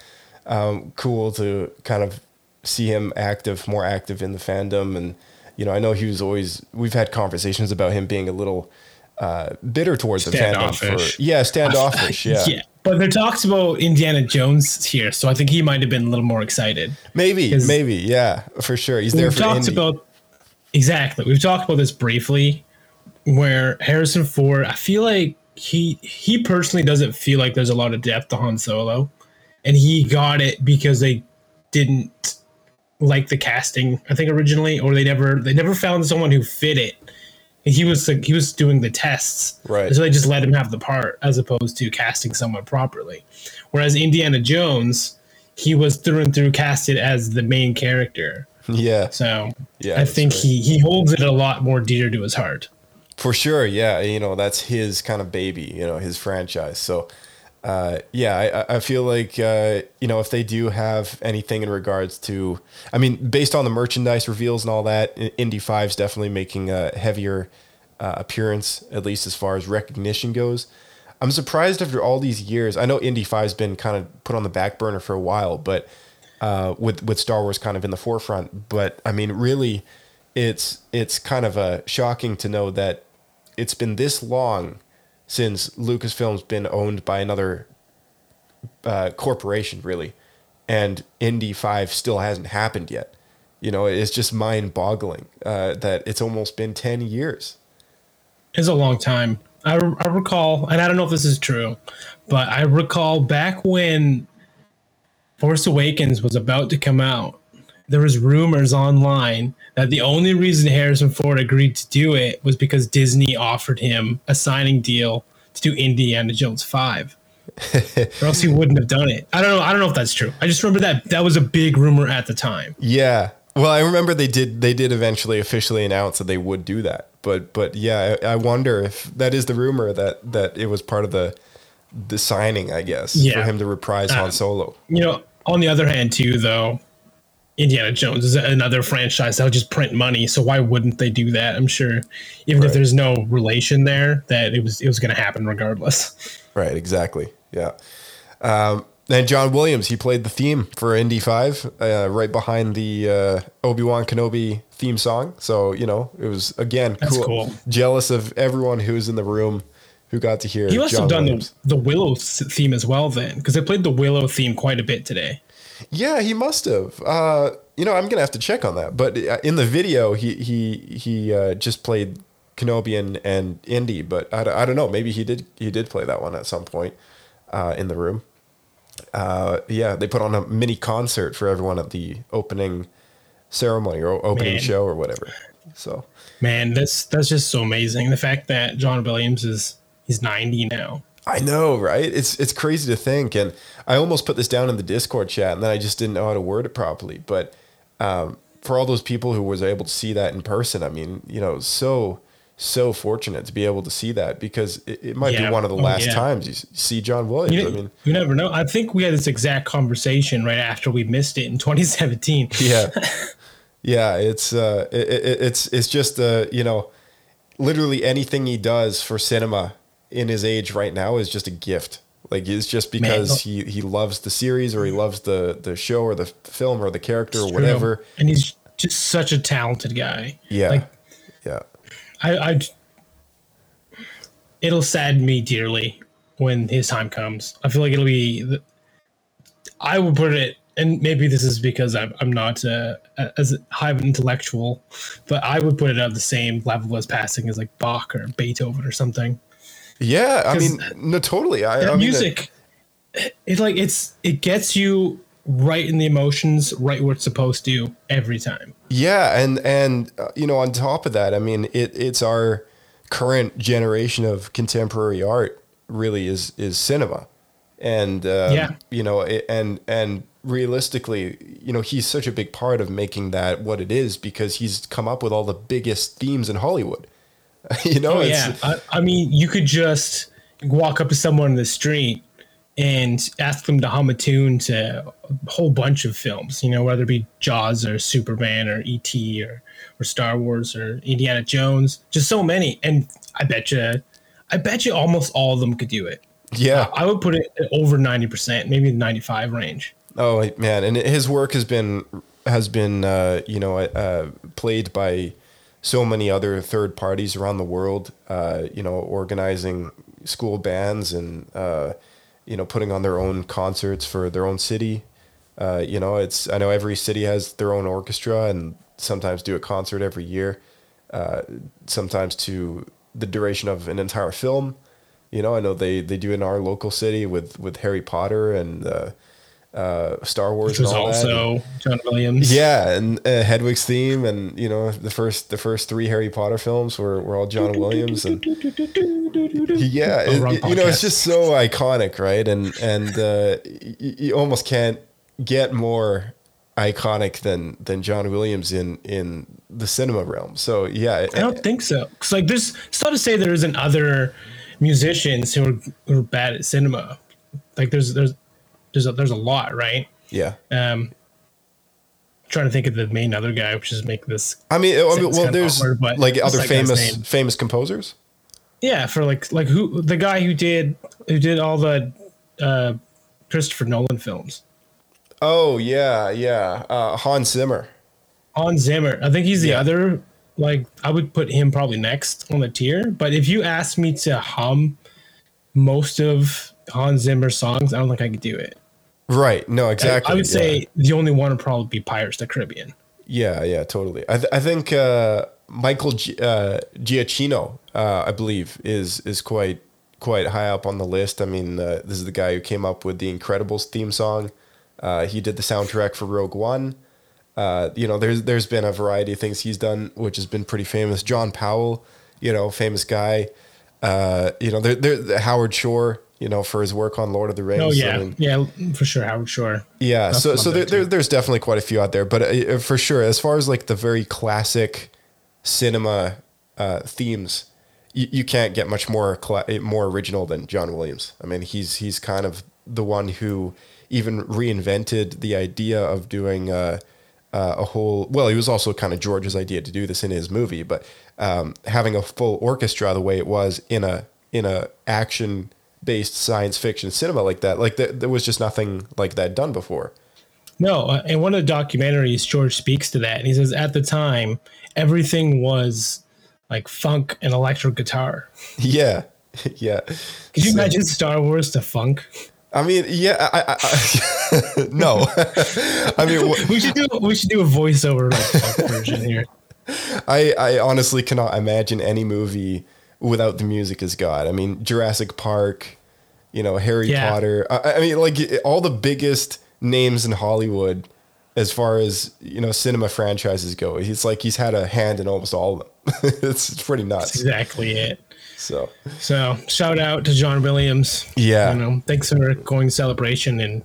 um, cool to kind of see him active, more active in the fandom, and you know, I know he was always. We've had conversations about him being a little uh, bitter towards the fandom for Standoffish. yeah, standoffish. Yeah, yeah. But there talks about Indiana Jones here, so I think he might have been a little more excited. maybe, maybe, yeah, for sure. He's there We've for talked Indy. about exactly. We've talked about this briefly, where Harrison Ford. I feel like he he personally doesn't feel like there's a lot of depth to Han Solo, and he got it because they didn't like the casting. I think originally, or they never they never found someone who fit it. He was like, he was doing the tests, Right. So they just let him have the part as opposed to casting someone properly. Whereas Indiana Jones, he was through and through casted as the main character. yeah, So Yeah, I think right. he he holds it a lot more dear to his heart. For sure, yeah. You know, that's his kind of baby, you know, his franchise. So, uh, yeah, I- I, feel like, uh, you know, if they do have anything in regards to, I mean, based on the merchandise reveals and all that, Indy 5's definitely making a heavier uh, appearance, at least as far as recognition goes. I'm surprised after all these years. I know Indy 5's been kind of put on the back burner for a while, but uh, with with Star Wars kind of in the forefront. But I mean, really, it's it's kind of uh, shocking to know that it's been this long since Lucasfilm's been owned by another uh, corporation, really, and Indy Five still hasn't happened yet. You know, it's just mind-boggling uh, that it's almost been ten years. It's a long time. I, I recall, and I don't know if this is true, but I recall back when Force Awakens was about to come out, there was rumors online that the only reason Harrison Ford agreed to do it was because Disney offered him a signing deal to do Indiana Jones 5. or else he wouldn't have done it. I don't know. I don't know if that's true. I just remember that that was a big rumor at the time. Yeah. Well, I remember they did they did eventually officially announce that they would do that. But but yeah, I, I wonder if that is the rumor that that it was part of the the signing, I guess, for him to reprise Han Uh, Solo. You know, on the other hand, too, though, Indiana Jones is another franchise that'll just print money. So why wouldn't they do that? I'm sure, even if there's no relation there, that it was it was going to happen regardless. Right, exactly. Yeah. Um, and John Williams, he played the theme for Indy 5 uh, right behind the uh, Obi Wan Kenobi theme song. So, you know, it was, again, cool. cool. Jealous of everyone who was in the room who got to hear He must John have done Williams. the, the Willow theme as well, then, because they played the Willow theme quite a bit today. Yeah, he must have. Uh, you know, I'm gonna have to check on that. But uh, in the video, he he he uh, just played Kenobi and, and Indy. But I, don't- I don't know. Maybe he did he did play that one at some point uh, in the room. Uh, yeah, they put on a mini concert for everyone at the opening ceremony or opening Man. show or whatever. So Man, that's that's just so amazing. The fact that John Williams is he's 90 now. I know, right? It's it's crazy to think, and I almost put this down in the Discord chat, and then I just didn't know how to word it properly. But um, for all those people who was able to see that in person, I mean, you know, so so fortunate to be able to see that because it, it might Yeah. be one of the Oh, last yeah. times you see John Williams. You, I mean, you never know. I think we had this exact conversation right after we missed it in 2017. yeah, yeah, it's uh, it, it, it's it's just uh, you know, literally anything he does for cinema in his age right now is just a gift. Like it's just because he, he loves the series or he loves the the show or the film or the character or True. whatever. And he's just such a talented guy. Yeah, Like yeah, I, I it'll sadden me dearly when his time comes. I feel like it'll be. the- I would put it, and maybe this is because I'm I'm not uh, as high of an intellectual, but I would put it at the same level as passing as like Bach or Beethoven or something. Yeah. I mean, no, totally. I, That I mean, music, it like it's it gets you right in the emotions, right where it's supposed to every time. Yeah, and and uh, you know, on top of that, I mean, it it's our current generation of contemporary art really is is cinema, and um, Yeah. you know, it, and and realistically, you know, he's such a big part of making that what it is because he's come up with all the biggest themes in Hollywood. you know, Oh it's, yeah, I, I mean, you could just walk up to someone in the street and ask them to hum a tune to a whole bunch of films. You know, whether it be Jaws or Superman or ET or or Star Wars or Indiana Jones, just so many. And I bet you, I bet you almost all of them could do it. Yeah. I would put it over 90%, maybe 95 range. Oh man, and his work has been has been uh, you know uh, played by so many other third parties around the world. Uh, you know, organizing school bands and uh, you know putting on their own concerts for their own city. Uh, you know, it's I know every city has their own orchestra and sometimes do a concert every year. Uh, sometimes to the duration of an entire film. You know, I know they they do in our local city with with Harry Potter and uh, Star Wars. Which was and all that. also John Williams. Yeah, and uh, Hedwig's theme, and you know the first the first three Harry Potter films were, were all John Williams, and yeah, it- it- you know it's just so iconic, right? And and uh, you, you almost can't get more iconic than than John Williams in in the cinema realm. So yeah, I don't think so. Cause like there's it's not to say there isn't other musicians who are, who are bad at cinema. Like there's there's there's a, there's a lot, right? yeah. Um, trying to think of the main other guy, which is make this. I mean, I mean well, there's awkward, like other famous famous composers. Yeah, for like like who the guy who did who did all the uh, Christopher Nolan films. Oh yeah, yeah. Uh, Hans Zimmer. Hans Zimmer. I think he's the Yeah. other. Like I would put him probably next on the tier. But if you asked me to hum most of Hans Zimmer's songs, I don't think I could do it. Right. No, I- exactly. I, would yeah. say the only one would probably be Pirates of the Caribbean. Yeah, yeah, totally. I, th- I think uh, Michael G- uh, Giacchino, uh, I believe, is is quite quite high up on the list. I mean, uh, this is the guy who came up with the Incredibles theme song. Uh, he did the soundtrack for Rogue One. Uh, you know, there's there's been a variety of things he's done, which has been pretty famous. John Powell, you know, famous guy. Uh, you know, there, there Howard Shore, you know, for his work on Lord of the Rings. Oh yeah, yeah, for sure. Howard Shore. yeah, That's so so there there, there, there's definitely quite a few out there, but uh, for sure, as far as like the very classic cinema uh, themes, you, you can't get much more cla- more original than John Williams. I mean, he's he's kind of the one who even reinvented the idea of doing uh, uh, a whole. Well, it was also kind of George's idea to do this in his movie, but um, having a full orchestra the way it was in a in a action based science fiction cinema like that, like there, there was just nothing like that done before. No, uh, in one of the documentaries, George speaks to that, and he says at the time everything was like funk and electric guitar. Yeah, yeah. Could you So- imagine Star Wars to funk? I mean, yeah. I, I, I no. I mean, wh- We should do we should do a voiceover like version here. I, I honestly cannot imagine any movie without the music as God. I mean, Jurassic Park, you know, Harry Yeah. Potter. I, I mean, like all the biggest names in Hollywood, as far as you know, cinema franchises go. He's like he's had a hand in almost all of them. it's, it's pretty That's nuts. exactly it. So So shout out to John Williams. Yeah. You know, thanks for going to celebration and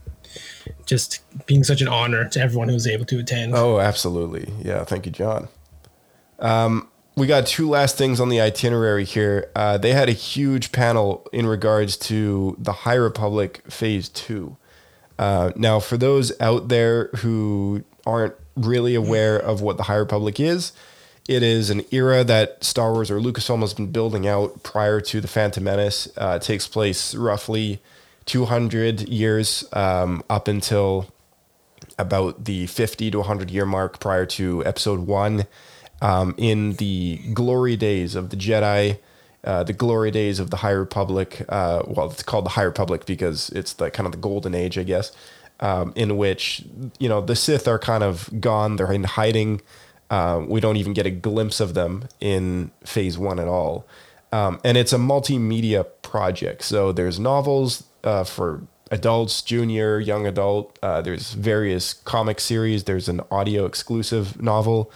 just being such an honor to everyone who was able to attend. Oh, absolutely. Yeah. Thank you, John. Um, we got two last things on the itinerary here. Uh, they had a huge panel in regards to the High Republic Phase 2. Uh, now, for those out there who aren't really aware of what the High Republic is, it is an era that Star Wars or Lucasfilm has been building out prior to the Phantom Menace. Uh, takes place roughly 200 years um, up until about the 50 to 100 year mark prior to episode one um, in the glory days of the jedi uh, the glory days of the high republic uh, well it's called the high republic because it's the kind of the golden age i guess um, in which you know the sith are kind of gone they're in hiding uh, we don't even get a glimpse of them in phase one at all um, and it's a multimedia project so there's novels uh, for adults, junior, young adult. Uh, there's various comic series. There's an audio exclusive novel.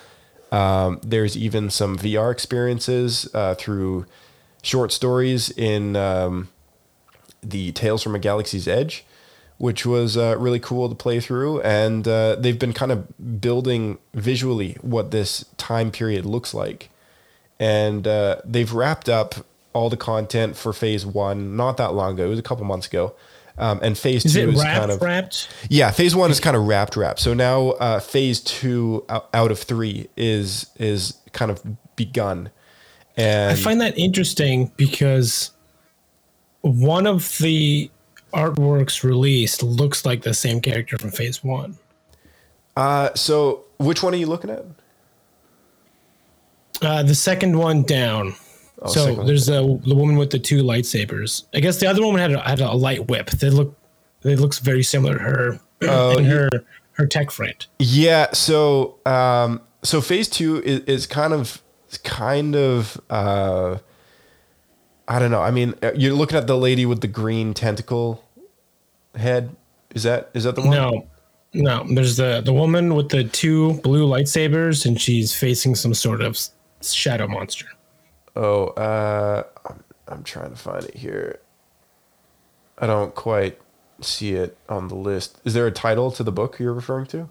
Um, there's even some VR experiences uh, through short stories in um, the Tales from a Galaxy's Edge, which was uh, really cool to play through. And uh, they've been kind of building visually what this time period looks like. And uh, they've wrapped up all the content for phase one not that long ago. It was a couple months ago. Um, and phase Is two it is wrapped, kind of wrapped? yeah. Phase one is kind of wrapped, wrapped. So now uh, phase two out out of three is is kind of begun. And I find that interesting because one of the artworks released looks like the same character from Phase One. Uh, so which one are you looking at? Uh, the second one down. Oh, so there's a the woman with the two lightsabers. I guess the other woman had a, had a light whip. They look, it looks very similar to her Oh, and her her tech friend. Yeah, so um, so phase two is, is kind of kind of uh, I don't know. I mean, uh, you're looking at the lady with the green tentacle head. Is that is that the one? No, no. There's the the woman with the two blue lightsabers, and she's facing some sort of shadow monster. Oh, uh, I'm, I'm trying to find it here. I don't quite see it on the list. Is there a title to the book you're referring to?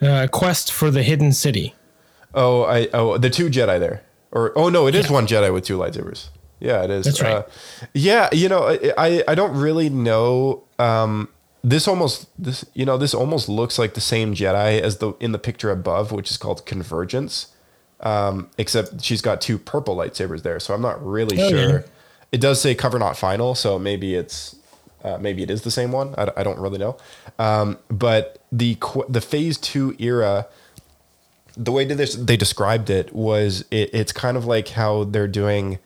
Uh, Quest for the Hidden City. Oh, I oh the two Jedi there, or oh no, it is one Jedi with two lightsabers. Yeah, it is. That's right. Uh, yeah, you know, I, I I don't really know. Um, this almost this you know this almost looks like the same Jedi as the in the picture above, which is called Convergence. Um, except she's got two purple lightsabers there, so I'm not really Oh, sure. yeah. It does say cover not final, so maybe it's uh, maybe it is the same one. I, I don't really know. Um, but the the phase two era the way this they described it was it, it's kind of like how they're doing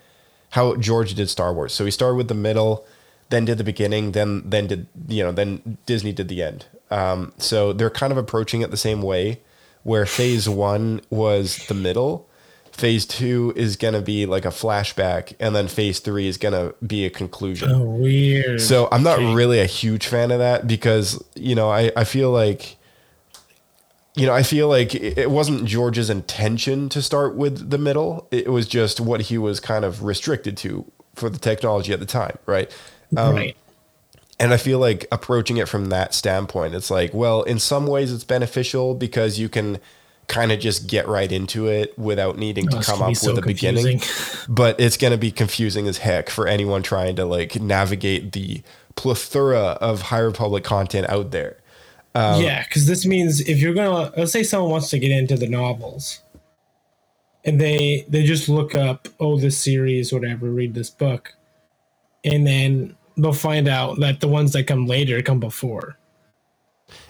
how George did Star Wars. So he started with the middle, then did the beginning, then then did you know then Disney did the end. Um, so they're kind of approaching it the same way, where Phase One was the middle, Phase Two is gonna be like a flashback, and then Phase Three is gonna be a conclusion. Oh, weird. So I'm not really a huge fan of that because you know I, I feel like you know I feel like it it wasn't George's intention to start with the middle. It was just what he was kind of restricted to for the technology at the time, right? Um, right. And I feel like approaching it from that standpoint, it's like, well, in some ways it's beneficial because you can kind of just get right into it without needing to Oh, it's come up be with so a beginning. But it's going to be confusing as heck for anyone trying to like navigate the plethora of High Republic content out there. Um, yeah, because this means if you're gonna let's say someone wants to get into the novels, and they they just look up oh this series whatever read this book, and then they'll find out that the ones that come later come before.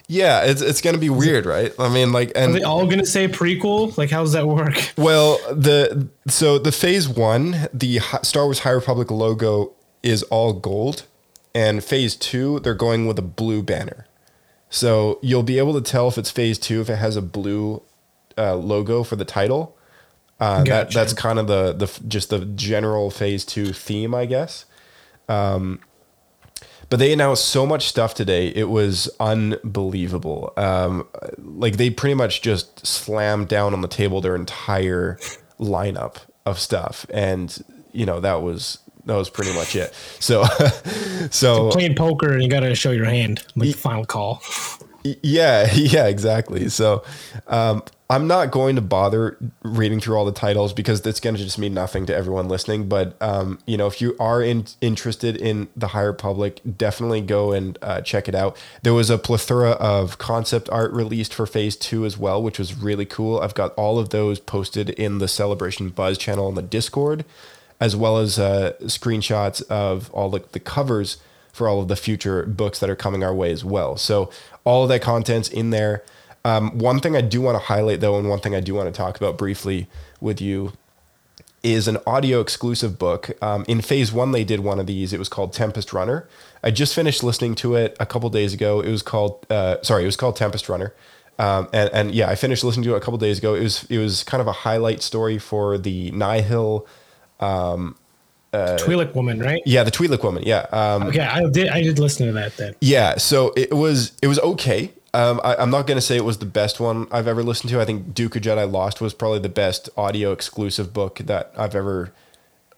Yeah, it's it's going to be weird, right? I mean, like, Are and they all gonna say prequel? Like, how does that work? Well, the so the phase one, the Star Wars High Republic logo is all gold, and phase two they're going with a blue banner. So you'll be able to tell if it's phase two if it has a blue uh, logo for the title. Uh, that that's kind of the the just the general phase two theme, I guess. Um, but they announced so much stuff today; it was unbelievable. Um, like they pretty much just slammed down on the table their entire lineup of stuff, and you know that was that was pretty much it. So, so Playing poker and you gotta show your hand, like final call. Yeah, yeah, exactly. So um, I'm not going to bother reading through all the titles because it's going to just mean nothing to everyone listening. But um, you know, if you are in, interested in the High Republic, definitely go and uh, check it out. There was a plethora of concept art released for Phase Two as well, which was really cool. I've got all of those posted in the Celebration Buzz channel on the Discord, as well as uh, screenshots of all the, the covers for all of the future books that are coming our way as well. So all of that content's in there. Um, one thing I do want to highlight though, and one thing I do want to talk about briefly with you is an audio exclusive book. Um, in phase one, they did one of these. It was called Tempest Runner. I just finished listening to it a couple days ago. It was called, uh, sorry, it was called Tempest Runner. Um, and, and yeah, I finished listening to it a couple days ago. It was, it was kind of a highlight story for the Nihil, um, uh, Twi'lek woman, right? yeah, the Twi'lek woman. Yeah. Um, Okay, I did. I did listen to that then. yeah, so it was it was okay. Um, I, I'm not gonna say it was the best one I've ever listened to. I think Dooku Jedi Lost was probably the best audio exclusive book that I've ever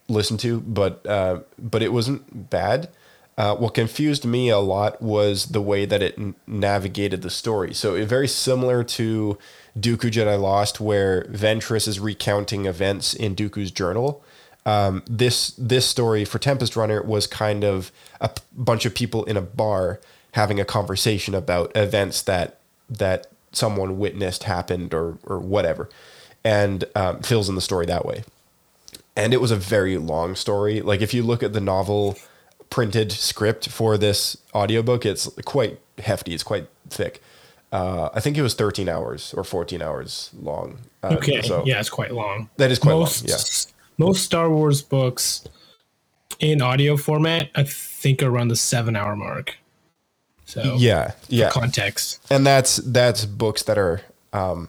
listened to, but uh, but it wasn't bad. Uh, what confused me a lot was the way that it n- navigated the story. So it very similar to Dooku Jedi Lost, where Ventress is recounting events in Dooku's journal. Um, this this story for Tempest Runner was kind of a p- bunch of people in a bar having a conversation about events that that someone witnessed happened or or whatever, and um, fills in the story that way and it was a very long story. Like if you look at the novel printed script for this audiobook, it's quite hefty. It's quite thick. Uh, I think it was 13 hours or 14 hours long. Uh, Okay, so yeah, it's quite long. That is quite most, long. Yeah. Most Star Wars books in audio format, I think, are around the seven-hour mark. So Yeah, yeah. context. and that's that's books that are um,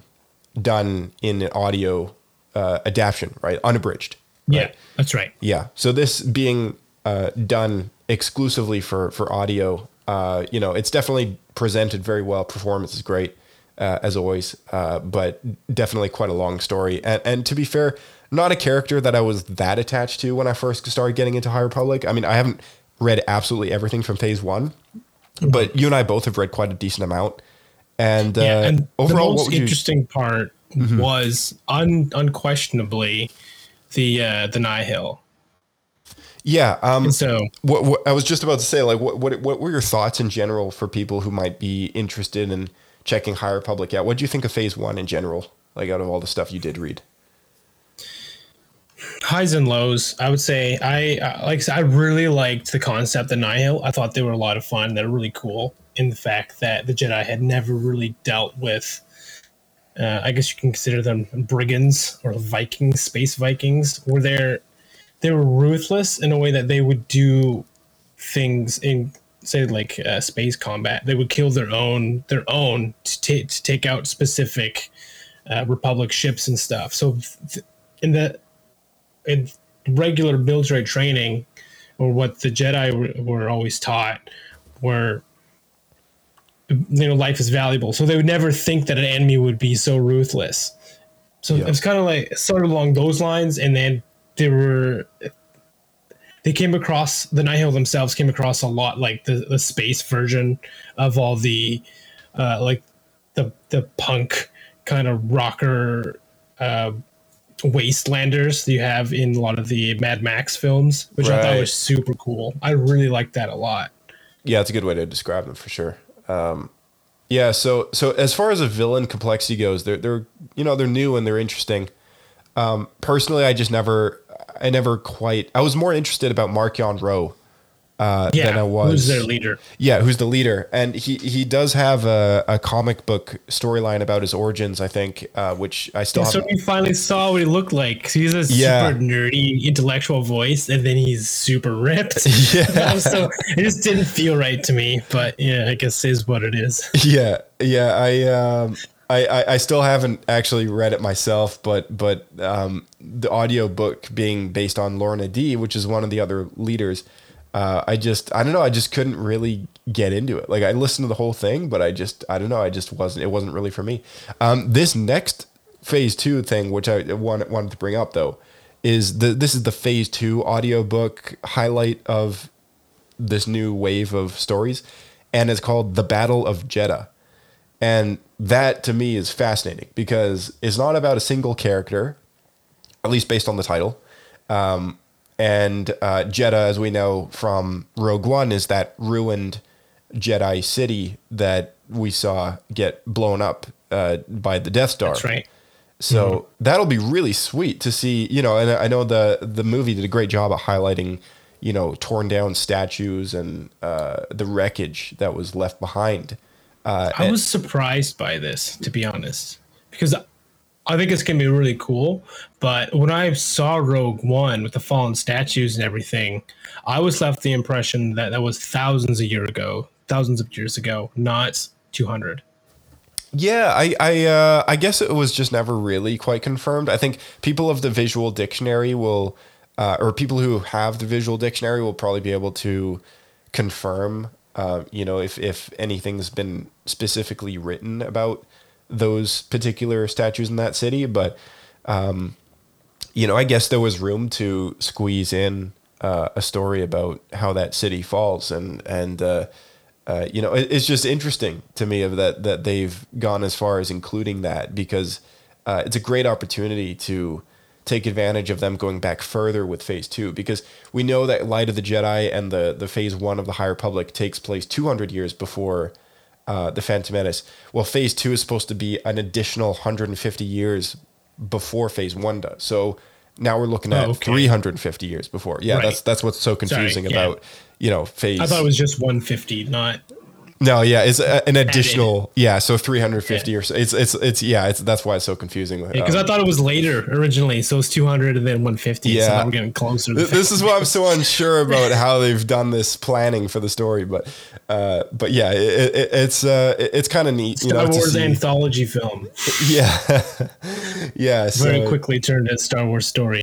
done in an audio uh, adaptation, right? Unabridged. Yeah, that's right. Yeah. So this being uh, done exclusively for for audio, uh, you know, it's definitely presented very well. Performance is great uh, as always, uh, but definitely quite a long story. And and to be fair, not a character that I was that attached to when I first started getting into High Republic. I mean, I haven't read absolutely everything from Phase One, but you and I both have read quite a decent amount. And, uh, and overall, the what most would you? interesting part Mhm. was un, unquestionably the uh, the Nihil. Yeah. Um, so what, what I was just about to say, like, what, what what were your thoughts in general for people who might be interested in checking High Republic out? What do you think of Phase One in general? Like, out of all the stuff you did read. Highs and lows. I would say I like I really liked the concept of Nihil. I thought they were a lot of fun. They're really cool in the fact that the Jedi had never really dealt with. Uh, I guess you can consider them brigands or Vikings, space Vikings. Were there? They were ruthless in a way that they would do things in say like uh, space combat. They would kill their own their own to, ta- to take out specific uh, Republic ships and stuff. So th- in the in regular military training, or what the Jedi were, were always taught, were you know life is valuable. So they would never think that an enemy would be so ruthless. So it was kind of like sort of along those lines, and then they were they came across the Nihil themselves came across a lot like the, the space version of all the uh, like the the punk kind of rocker uh, wastelanders that you have in a lot of the Mad Max films, which I thought was super cool. I really liked that a lot. Yeah, it's a good way to describe them for sure. Um, yeah, so so as far as a villain complexity goes, they're they're you know they're new and they're interesting. Um, personally, I just never I never quite I was more interested about Marchion Ro uh, Yeah, than I was who's their leader? Yeah, who's the leader? And he he does have a, a comic book storyline about his origins, I think, uh, which I still And so we finally saw what he looked like. He's a Yeah. super nerdy, intellectual voice, and then he's super ripped. Yeah. so it just didn't feel right to me. But yeah, I guess is what it is. Yeah, yeah. I um, I, I I still haven't actually read it myself, but but um, the audio book being based on Lourna Dee, which is one of the other leaders. Uh, I just I don't know. I just couldn't really get into it. Like I listened to the whole thing, but I just I don't know. I just wasn't. It wasn't really for me. Um, this next phase two thing, which I wanted wanted to bring up though, is the this is the phase two audiobook highlight of this new wave of stories, and it's called The Battle of Jedha. And that to me is fascinating because it's not about a single character, at least based on the title. Um, and uh, Jedha, as we know from Rogue One, is that ruined Jedi city that we saw get blown up uh, by the Death Star. That's right. So that'll be really sweet to see, you know, and I know the the movie did a great job at highlighting, you know, torn down statues and uh, the wreckage that was left behind. Uh, I and- was surprised by this, to be honest, because I think it's gonna be really cool. But when I saw Rogue One with the fallen statues and everything, I was left the impression that that was thousands of years ago, thousands of years ago, not two hundred. Yeah, I I uh, I guess it was just never really quite confirmed. I think people of the visual dictionary will, uh, or people who have the visual dictionary will probably be able to confirm. Uh, you know, if if anything's been specifically written about those particular statues in that city, but um, you know, I guess there was room to squeeze in uh, a story about how that city falls, and and uh, uh, you know, it, it's just interesting to me of that that they've gone as far as including that because uh, it's a great opportunity to take advantage of them going back further with Phase Two because we know that Light of the Jedi and the the Phase One of the High Republic takes place 200 years before uh, the Phantom Menace. Well, Phase Two is supposed to be an additional 150 years before Phase One does. So Now we're looking at Oh, okay. 350 years before. Yeah, Right. that's that's what's so confusing yeah. about you know phase. I thought it was just 150, not no, yeah, it's a, an additional. Yeah, so 350 or so. It's it's it's yeah. It's that's why it's so confusing. because Um, I thought it was later originally. So it's 200 and then 150. So Yeah. now we're getting closer. This is why I'm so unsure about how they've done this planning for the story, but uh, but yeah, it, it, it's uh, it- it's kind of neat, you Star know, Wars anthology film. yeah, yeah. Very quickly turned a Star Wars story.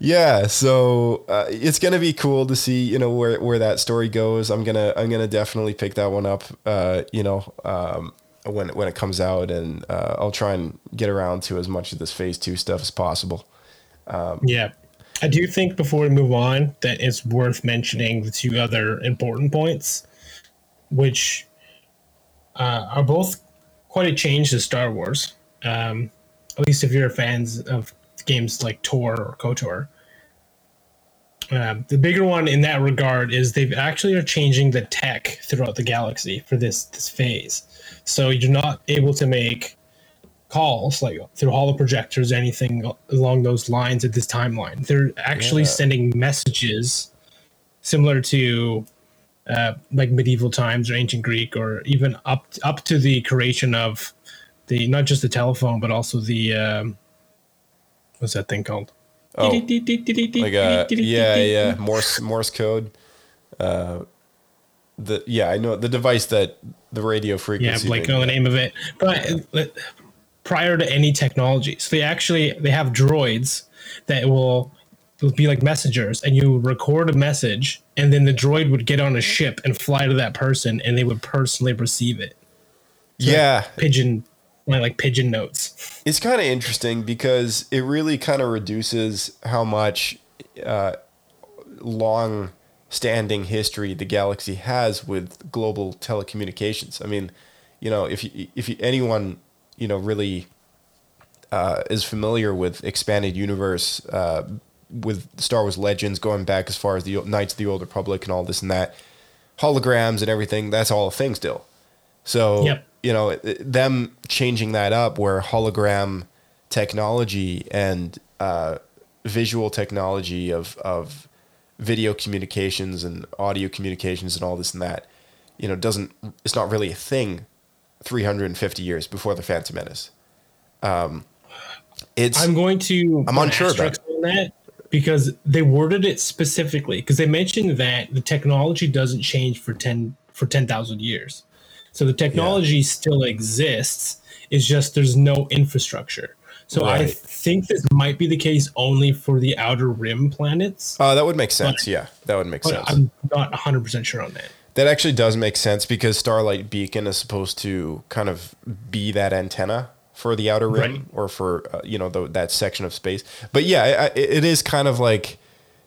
Yeah, so uh, it's gonna be cool to see, you know, where where that story goes. I'm gonna I'm gonna definitely pick that one up, uh, you know, um, when when it comes out, and uh, I'll try and get around to as much of this Phase Two stuff as possible. Um, Yeah. I do think before we move on that it's worth mentioning the two other important points, which uh, are both quite a change to Star Wars. Um, at least if you're fans of games like Tor or KOTOR. Um, the bigger one in that regard is they've actually are changing the tech throughout the galaxy for this this phase. So you're not able to make calls like through holo projectors, anything along those lines at this timeline. They're actually Yeah. sending messages similar to uh, like medieval times or ancient Greek, or even up up to the creation of the not just the telephone, but also the um, what's that thing called? Oh, like uh, yeah, yeah, Morse Morse code. Uh, the yeah, I know the device that the radio frequency. Yeah, like know the name of it. But uh, prior to any technology, so they actually they have droids that will be like messengers, and you record a message, and then the droid would get on a ship and fly to that person, and they would personally receive it. So, like, yeah, pigeon, like, like pigeon notes. It's kind of interesting because it really kind of reduces how much uh, long standing history the galaxy has with global telecommunications. I mean, you know, if you, if you, anyone, you know, really uh, is familiar with expanded universe, uh, with Star Wars Legends going back as far as the Knights of the Old Republic and all this and that, holograms and everything, that's all a thing still. So, Yep. You know, them changing that up where hologram technology and uh, visual technology of, of video communications and audio communications and all this and that, you know, doesn't, it's not really a thing 350 years before the Phantom Menace. Um, it's, I'm going to. I'm unsure about on that because they worded it specifically because they mentioned that the technology doesn't change for ten for ten thousand years. So the technology still exists. It's just there's no infrastructure. So I think this might be the case only for the outer rim planets. uh, that would make sense. Yeah, that would make But sense. I'm not 100 percent sure on that. That actually does make sense because Starlight Beacon is supposed to kind of be that antenna for the outer rim Right. or for uh, you know the, that section of space. But yeah, I, I- it is kind of like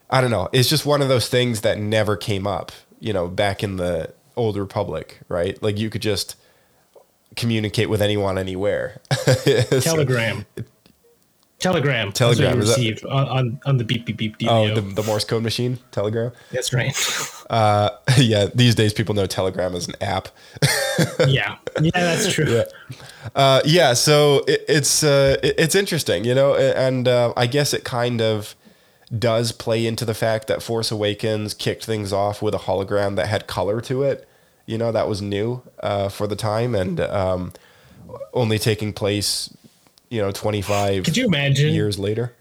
I don't know. It's just one of those things that never came up. You know, back in the old Republic, right? Like you could just communicate with anyone anywhere. So- Telegram. Telegram. Telegram, That's is received on, on, on the beep beep beep oh, the, the Morse code machine, Telegram. That's right. Uh, yeah, these days people know Telegram as an app. yeah. Yeah, that's true. Yeah. Uh, yeah, so it, it's uh, it- it's interesting, you know, and uh, I guess it kind of does play into the fact that Force Awakens kicked things off with a hologram that had color to it. You know, that was new uh, for the time and um, only taking place, you know, 25 Could you imagine years later.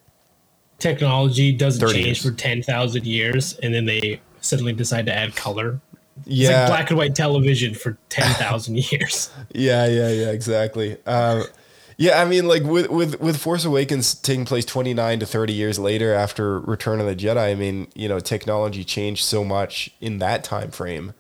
technology doesn't change years. for 10,000 years and then they suddenly decide to add color? It's Yeah. like black and white television for 10,000 years. Yeah, yeah, yeah, exactly. Um, yeah, I mean, like with with with Force Awakens taking place twenty nine to thirty years later after Return of the Jedi. I mean, you know, technology changed so much in that time frame,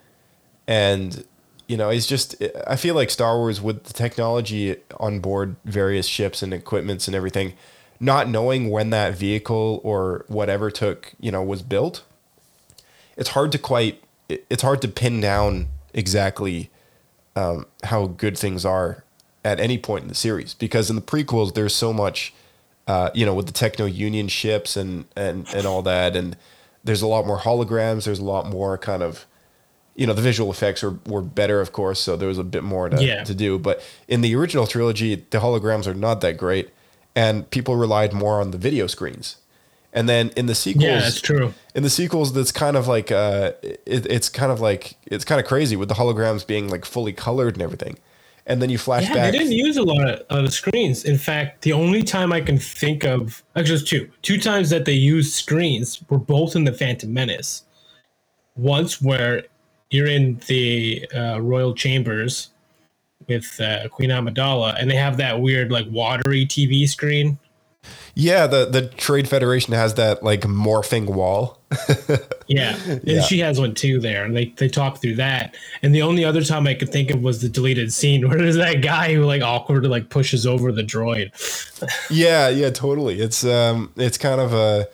and you know, it's just I feel like Star Wars with the technology on board various ships and equipments and everything, not knowing when that vehicle or whatever took you know was built, it's hard to quite it's hard to pin down exactly um, how good things are at any point in the series. Because in the prequels there's so much uh, you know with the techno union ships and and and all that. And there's a lot more holograms. There's a lot more kind of you know the visual effects were, were better of course so there was a bit more to, Yeah. to do but in the original trilogy the holograms are not that great and people relied more on the video screens And then in the sequels, Yeah, that's true. In the sequels, that's kind of like uh, it, it's kind of like it's kind of crazy with the holograms being like fully colored and everything. And then you flash Yeah, back. they didn't use a lot of, of the screens. In fact, the only time I can think of actually it's two. Two times that they used screens were both in the Phantom Menace. Once where you're in the uh, royal chambers with uh, Queen Amidala, and they have that weird like watery TV screen. Yeah, the the Trade Federation has that like morphing wall. Yeah, and Yeah. she has one too there, and they they talk through that. And the only other time I could think of was the deleted scene where there's that guy who like awkwardly like pushes over the droid. yeah, yeah, totally. It's um, it's kind of a.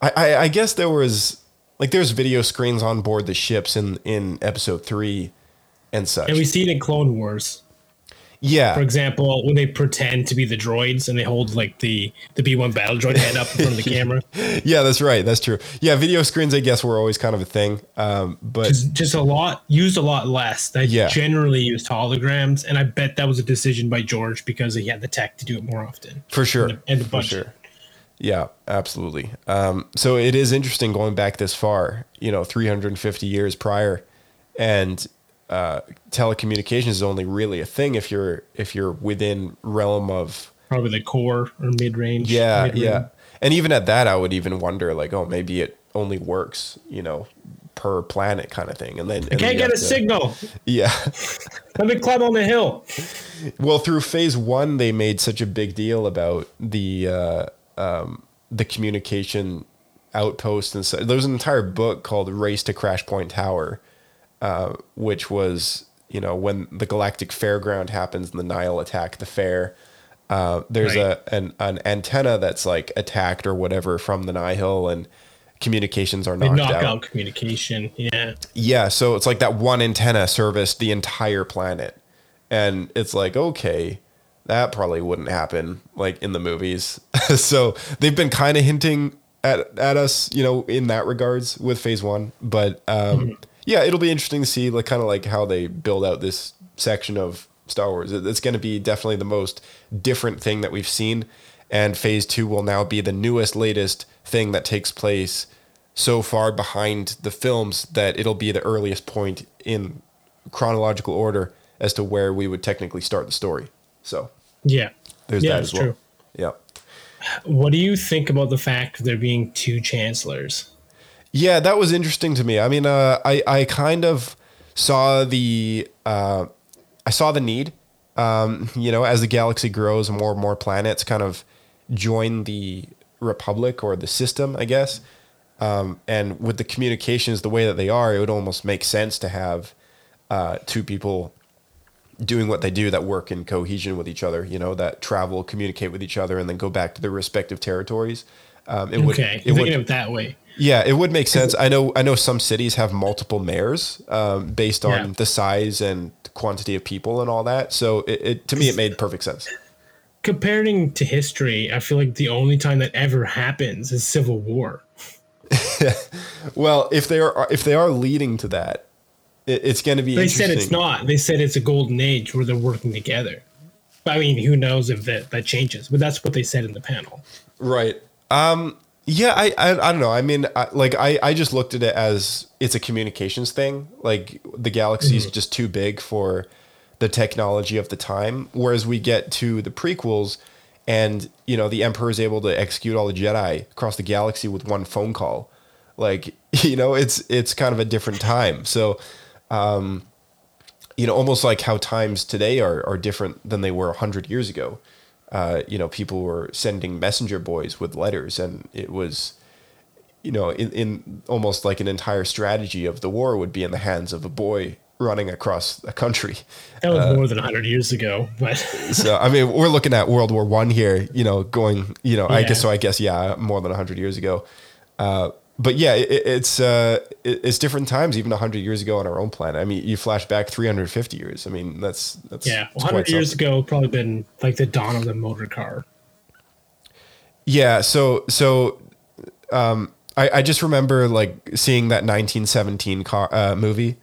I, I, I guess there was like there's video screens on board the ships in in episode three, and such. And we see it in Clone Wars. yeah, For example, when they pretend to be the droids and they hold like the the B one battle droid head up in front of the camera, yeah, that's right. That's true. Yeah, video screens, I guess, were always kind of a thing. Um, but just, just a lot used a lot less. They Yeah. generally used holograms, and I bet that was a decision by George because he had the tech to do it more often. for sure, and the, and the for sure. Yeah, absolutely. Um, so it is interesting going back this far. You know, 350 years prior, and uh, telecommunications is only really a thing if you're if you're within realm of Probably the core or mid range. Yeah, yeah. And even at that, I would even wonder, like, oh, maybe it only works, you know, per planet kind of thing. And then I and can't get a to- signal. Yeah. Let me climb on the hill. Well, through phase one, they made such a big deal about the uh, um, the communication outpost and so there was an entire book called Race to Crash Point Tower, uh, which was you know when the Galactic Fairground happens and the Nihil attack the fair. Uh, there's Right. a an, an antenna that's like attacked or whatever from the Nihil and communications are They knocked knock out. out communication. Yeah. Yeah, so it's like that one antenna serviced the entire planet. And it's like, okay, that probably wouldn't happen like in the movies. so they've been kind of hinting at, at us, you know, in that regards with phase one. But um, yeah, it'll be interesting to see like kind of like how they build out this section of Star Wars. It's going to be definitely the most different thing that we've seen. And phase two will now be the newest, latest thing that takes place so far behind the films that it'll be the earliest point in chronological order as to where we would technically start the story. So Yeah. there's yeah, that as well. true. Yeah. What do you think about the fact there being two chancellors? Yeah, that was interesting to me. I mean, uh, I I kind of saw the uh, I saw the need. Um, you know, as the galaxy grows, more and more planets kind of join the republic or the system, I guess. Um, and with the communications the way that they are, it would almost make sense to have uh, two people doing what they do that work in cohesion with each other. You know, that travel, communicate with each other, and then go back to their respective territories. Um, it would, okay, it you're would, thinking of it that way. yeah, it would make sense. I know. I know some cities have multiple mayors um, based on Yeah. the size and quantity of people and all that. So it, it to me, it made perfect sense. Comparing to history, I feel like the only time that ever happens is Civil War. Well, if they are if they are leading to that, it, it's going to be. They said it's not. They said it's a golden age where they're working together. I mean, who knows if that, that changes? But that's what they said in the panel. Right. Um. Yeah. I. I, I don't know. I mean, I, like I. I just looked at it as it's a communications thing. Like the galaxy is just too big for the technology of the time. Whereas we get to the prequels, and you know the Emperor is able to execute all the Jedi across the galaxy with one phone call. Like you know, it's it's kind of a different time. So. Um, you know, almost like how times today are, are different than they were 100 years ago. Uh, you know, people were sending messenger boys with letters, and it was, you know, in, in almost like an entire strategy of the war would be in the hands of a boy running across a country. That was Uh, more than 100 years ago. But so I mean, we're looking at World War One here. You know, going. You know, I guess so. I guess yeah, more than hundred years ago. Uh, but yeah, it, it's uh, it, it's different times, even hundred years ago on our own planet. I mean, you flash back three hundred fifty years. I mean, that's that's yeah, 100 years something. ago, probably been like the dawn of the motor car. Yeah. So so, um, I I just remember like seeing that nineteen seventeen car uh, movie,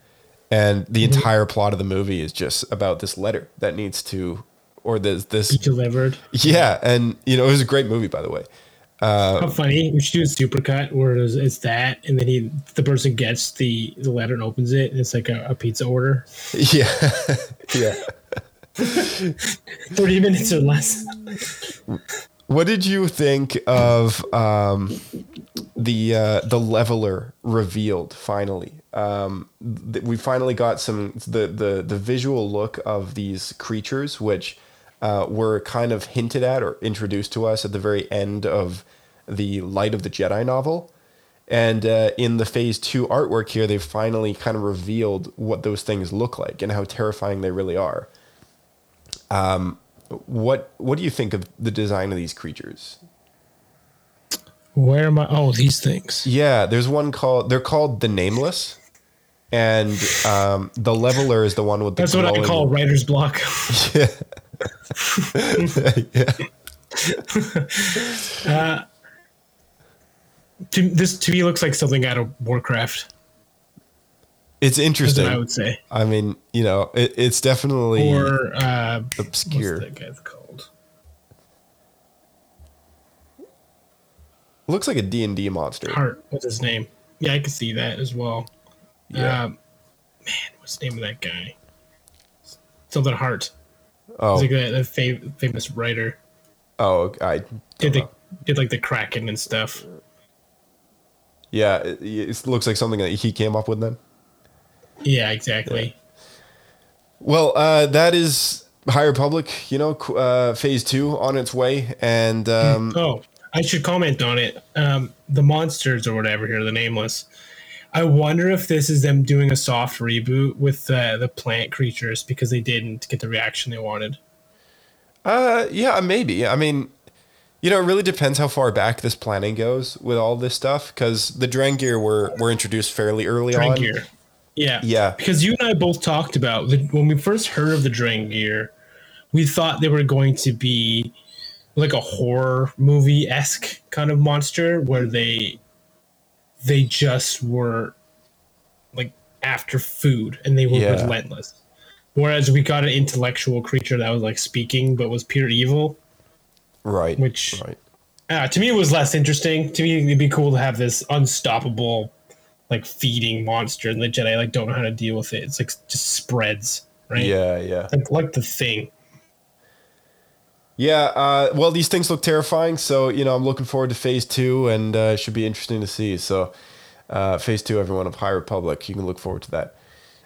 and the Mm-hmm. entire plot of the movie is just about this letter that needs to, or this this Be delivered. Yeah, and you know it was a great movie, by the way. How funny! We should do a supercut where it's, it's that, and then he the person gets the the letter and opens it, and it's like a, a pizza order. Yeah, yeah. Thirty minutes or less. What did you think of um, the uh, the leveler revealed finally? Um, th- we finally got some the, the the visual look of these creatures, which uh, were kind of hinted at or introduced to us at the very end of the Light of the Jedi novel. And uh, in the phase two artwork here, they've finally kind of revealed what those things look like and how terrifying they really are. Um, what what do you think of the design of these creatures? Where am I? Oh, these things. Yeah, there's one called they're called the Nameless, and um, the Leveler is the one with the. That's what I call writer's block. uh, to, this to me looks like something out of Warcraft. It's interesting. I would say. I mean, you know, it, it's definitely Or uh, obscure. What's that guy's called? Looks like a D and D monster. Hart. What's his name? Yeah, I can see that as well. Yeah. Um, man, what's the name of that guy? Something Hart. Oh, He's like the, the fam- famous writer. oh, I Did the did like the Kraken and stuff. yeah. It, it looks like something that he came up with then. Yeah, exactly. Well, uh, that is High Republic. You know, uh, phase two on its way, and um, Oh, I should comment on it. Um, the monsters or whatever here, the nameless. I wonder if this is them doing a soft reboot with uh, the plant creatures because they didn't get the reaction they wanted. Uh, yeah, maybe. I mean, you know, it really depends how far back this planning goes with all this stuff because the Drengir were were introduced fairly early on. Drengir. Yeah. Yeah. Because you and I both talked about the, when we first heard of the Drengir, we thought they were going to be like a horror movie esque kind of monster where they they just were like after food and they were Yeah. relentless. Whereas we got an intellectual creature that was like speaking but was pure evil. Right. Which right. uh, to me it was less interesting. To me it'd be cool to have this unstoppable like feeding monster and the Jedi like don't know how to deal with it. It's like just spreads, right? Yeah, yeah. Like, like the thing. Yeah, uh, well, these things look terrifying, so you know I'm looking forward to Phase Two, and uh, it should be interesting to see. So, uh, Phase Two, everyone of High Republic, you can look forward to that.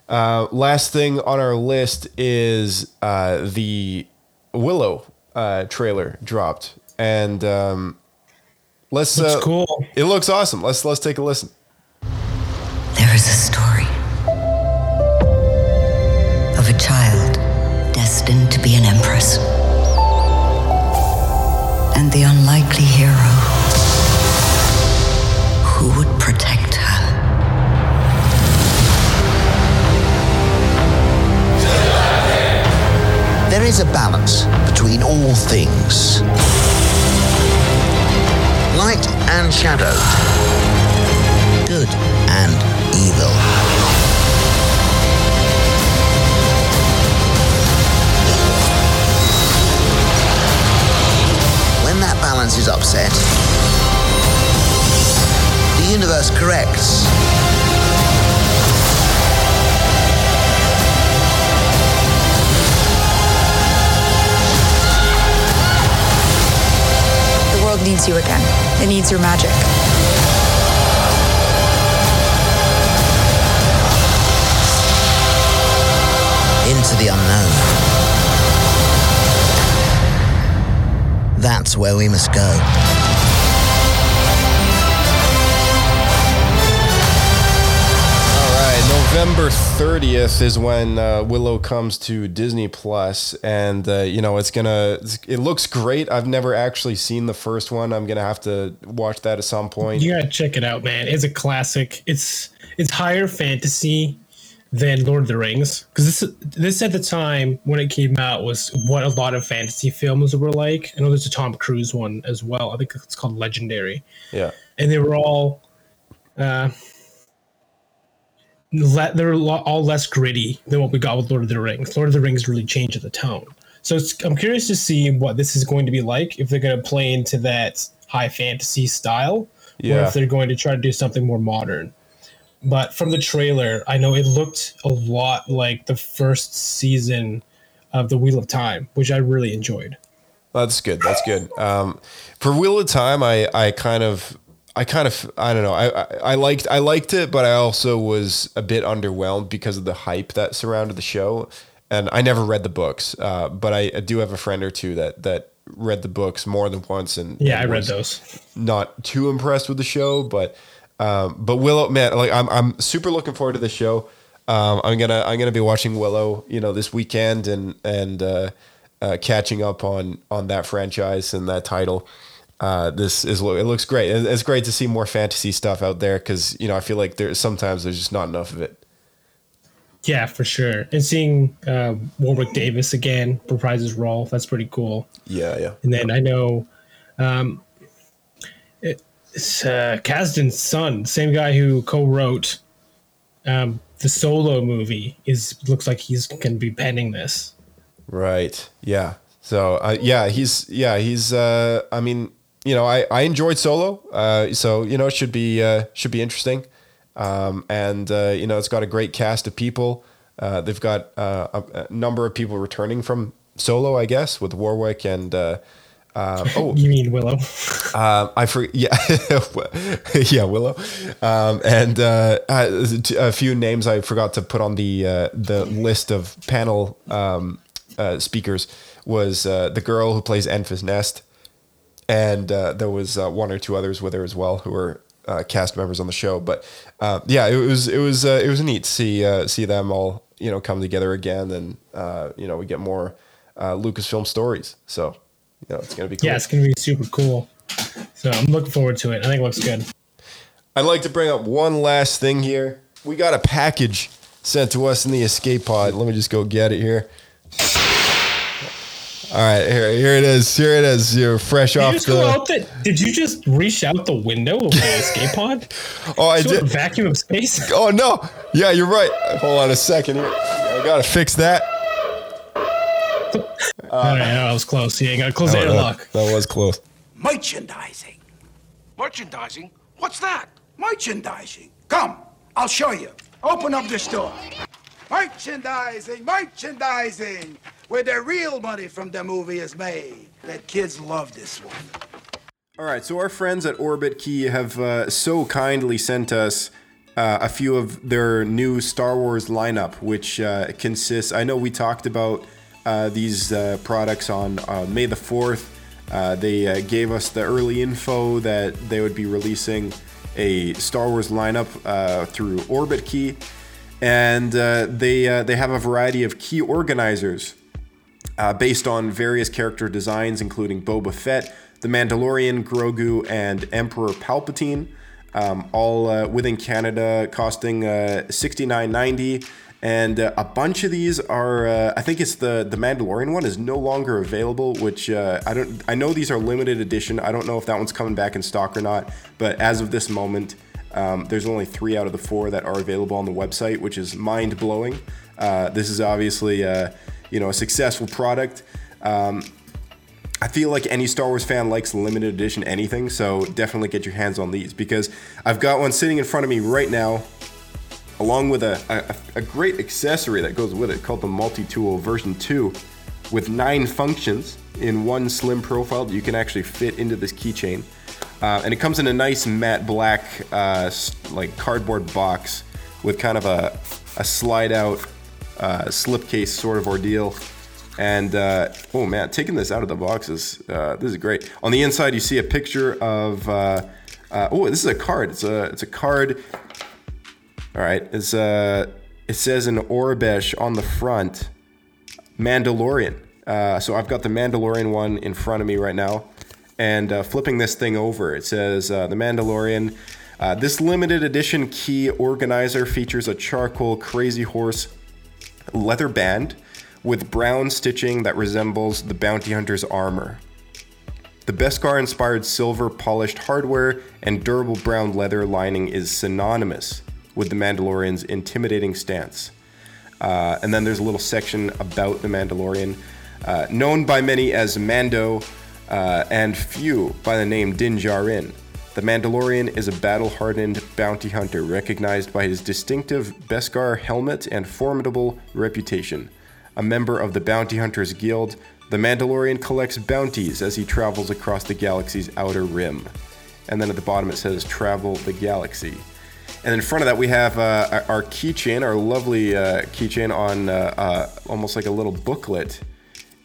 Uh, last thing on our list is uh, the Willow uh, trailer dropped, and um, let's. Looks uh, cool. It looks awesome. Let's let's take a listen. There is a and the unlikely hero who would protect her. There is a balance between all things light and shadow, is upset, the universe corrects. The world needs you again. It needs your magic. into the unknown. That's where we must go. All right, November 30th is when uh, Willow comes to Disney Plus, and uh, you know it's gonna. It looks great. I've never actually seen the first one. I'm gonna have to watch that at some point. You gotta check it out, man. It's a classic. It's it's higher fantasy than Lord of the Rings because this this at the time when it came out was what a lot of fantasy films were like. I know there's a Tom Cruise one as well. I think it's called Legendary, Yeah. and they were all uh, le- they're all less gritty than what we got with Lord of the Rings. Lord of the Rings really changed the tone. So it's, I'm curious to see what this is going to be like if they're going to play into that high fantasy style, yeah. or if they're going to try to do something more modern. But from the trailer, I know it looked a lot like the first season of The Wheel of Time, which I really enjoyed. That's good. That's good. Um, for Wheel of Time, I, I kind of, I kind of, I don't know. I, I, I liked, I liked it, but I also was a bit underwhelmed because of the hype that surrounded the show. And I never read the books, uh, but I, I do have a friend or two that that read the books more than once, and Yeah, and I read those. Not too impressed with the show, but um, but Willow, man, like I'm I'm super looking forward to the show. Um, I'm gonna I'm gonna be watching Willow, you know, this weekend and and uh, uh, catching up on on that franchise and that title. Uh, this is it looks great. It's great to see more fantasy stuff out there because you know I feel like there's sometimes there's just not enough of it. Yeah, for sure. And seeing uh, Warwick Davis again reprise his role, that's pretty cool. Yeah, yeah. And then I know um, uh, Kasdan's son, same guy who co-wrote um, the Solo movie, is looks like he's going to be penning this. Right. Yeah. So uh, yeah, he's yeah he's. Uh, I mean, you know, I I enjoyed Solo. Uh, so you know, it should be uh, should be interesting. Um, and uh, you know, it's got a great cast of people. Uh, they've got uh, a, a number of people returning from Solo, I guess, with Warwick and. Uh, uh, oh, You mean Willow? um, I forget. Yeah, yeah, Willow, um, and uh, uh, a few names I forgot to put on the uh, the list of panel um, uh, speakers was uh, the girl who plays Enfys Nest, and uh, there was uh, one or two others with her as well who were uh, cast members on the show. But uh, yeah, it was it was uh, it was neat to see uh, see them all you know come together again, and uh, you know we get more uh, Lucasfilm stories. So you know it's gonna be cool. Yeah, it's going to be super cool. So I'm looking forward to it. I think it looks good. I'd like to bring up one last thing here. We got a package sent to us in the escape pod. Let me just go get it here. All right, here, here it is. Here it is. You're fresh Did you off just the. out the, Did you just reach out the window of the escape pod? Oh, I did. Vacuum of space. Oh no! Yeah, you're right. Hold on a second here. I gotta fix that. All right, that was close. Yeah, you got to close the Oh, airlock. that, that was close. Merchandising. Merchandising? What's that? Merchandising. Come, I'll show you. Open up the door. Merchandising, merchandising, where the real money from the movie is made. The kids love this one. All right, so our friends at Orbit Key have uh, so kindly sent us uh, a few of their new Star Wars lineup, which uh, consists. I know we talked about uh, these uh, products on uh, May the 4th. Uh, they uh, gave us the early info that they would be releasing a Star Wars lineup uh, through Orbit Key, and uh, they uh, they have a variety of key organizers uh, based on various character designs, including Boba Fett, The Mandalorian, Grogu, and Emperor Palpatine, um, all uh, within Canada, costing uh, $69.90. And uh, a bunch of these are, uh, I think it's the the Mandalorian one is no longer available, which uh, I don't. I know these are limited edition. I don't know if that one's coming back in stock or not. But as of this moment, um, there's only three out of the four that are available on the website, which is mind blowing. Uh, this is obviously, uh, you know, a successful product. Um, I feel like any Star Wars fan likes limited edition anything, so definitely get your hands on these because I've got one sitting in front of me right now, along with a, a, a great accessory that goes with it called the Multi Tool version 2 with nine functions in one slim profile that you can actually fit into this keychain. Uh, and it comes in a nice matte black, uh, like cardboard box with kind of a, a slide out uh, slipcase sort of ordeal. And uh, oh man, taking this out of the box is uh, this is great. On the inside, you see a picture of uh, uh, oh, this is a card. It's a it's a card. All right, uh, it says in Aurebesh on the front, Mandalorian. Uh, so I've got the Mandalorian one in front of me right now, and uh, flipping this thing over, it says uh, the Mandalorian. Uh, this limited edition key organizer features a charcoal Crazy Horse leather band with brown stitching that resembles the bounty hunter's armor. The Beskar inspired silver polished hardware and durable brown leather lining is synonymous with the Mandalorian's intimidating stance. Uh, and then there's a little section about the Mandalorian. Uh, known by many as Mando, uh, and few by the name Din Djarin. The Mandalorian is a battle hardened bounty hunter recognized by his distinctive Beskar helmet and formidable reputation. A member of the Bounty Hunters Guild, the Mandalorian collects bounties as he travels across the galaxy's outer rim. And then at the bottom it says Travel the Galaxy. And in front of that, we have uh, our keychain, our lovely uh, keychain on uh, uh, almost like a little booklet.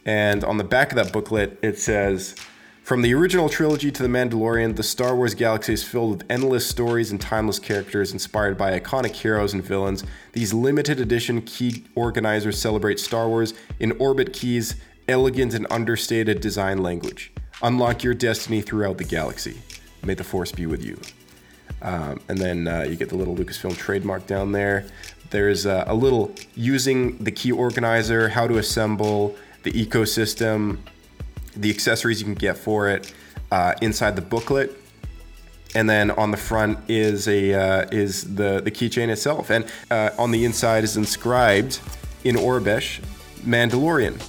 And on the back of that booklet, it says From the original trilogy to The Mandalorian, the Star Wars galaxy is filled with endless stories and timeless characters inspired by iconic heroes and villains. These limited edition key organizers celebrate Star Wars in Orbit Keys, elegant and understated design language. Unlock your destiny throughout the galaxy. May the Force be with you. Um, and then uh, you get the little Lucasfilm trademark down there. There's uh, a little using the key organizer, how to assemble the ecosystem, the accessories you can get for it uh, inside the booklet. And then on the front is a uh, is the the keychain itself, and uh, on the inside is inscribed in Aurebesh, Mandalorian.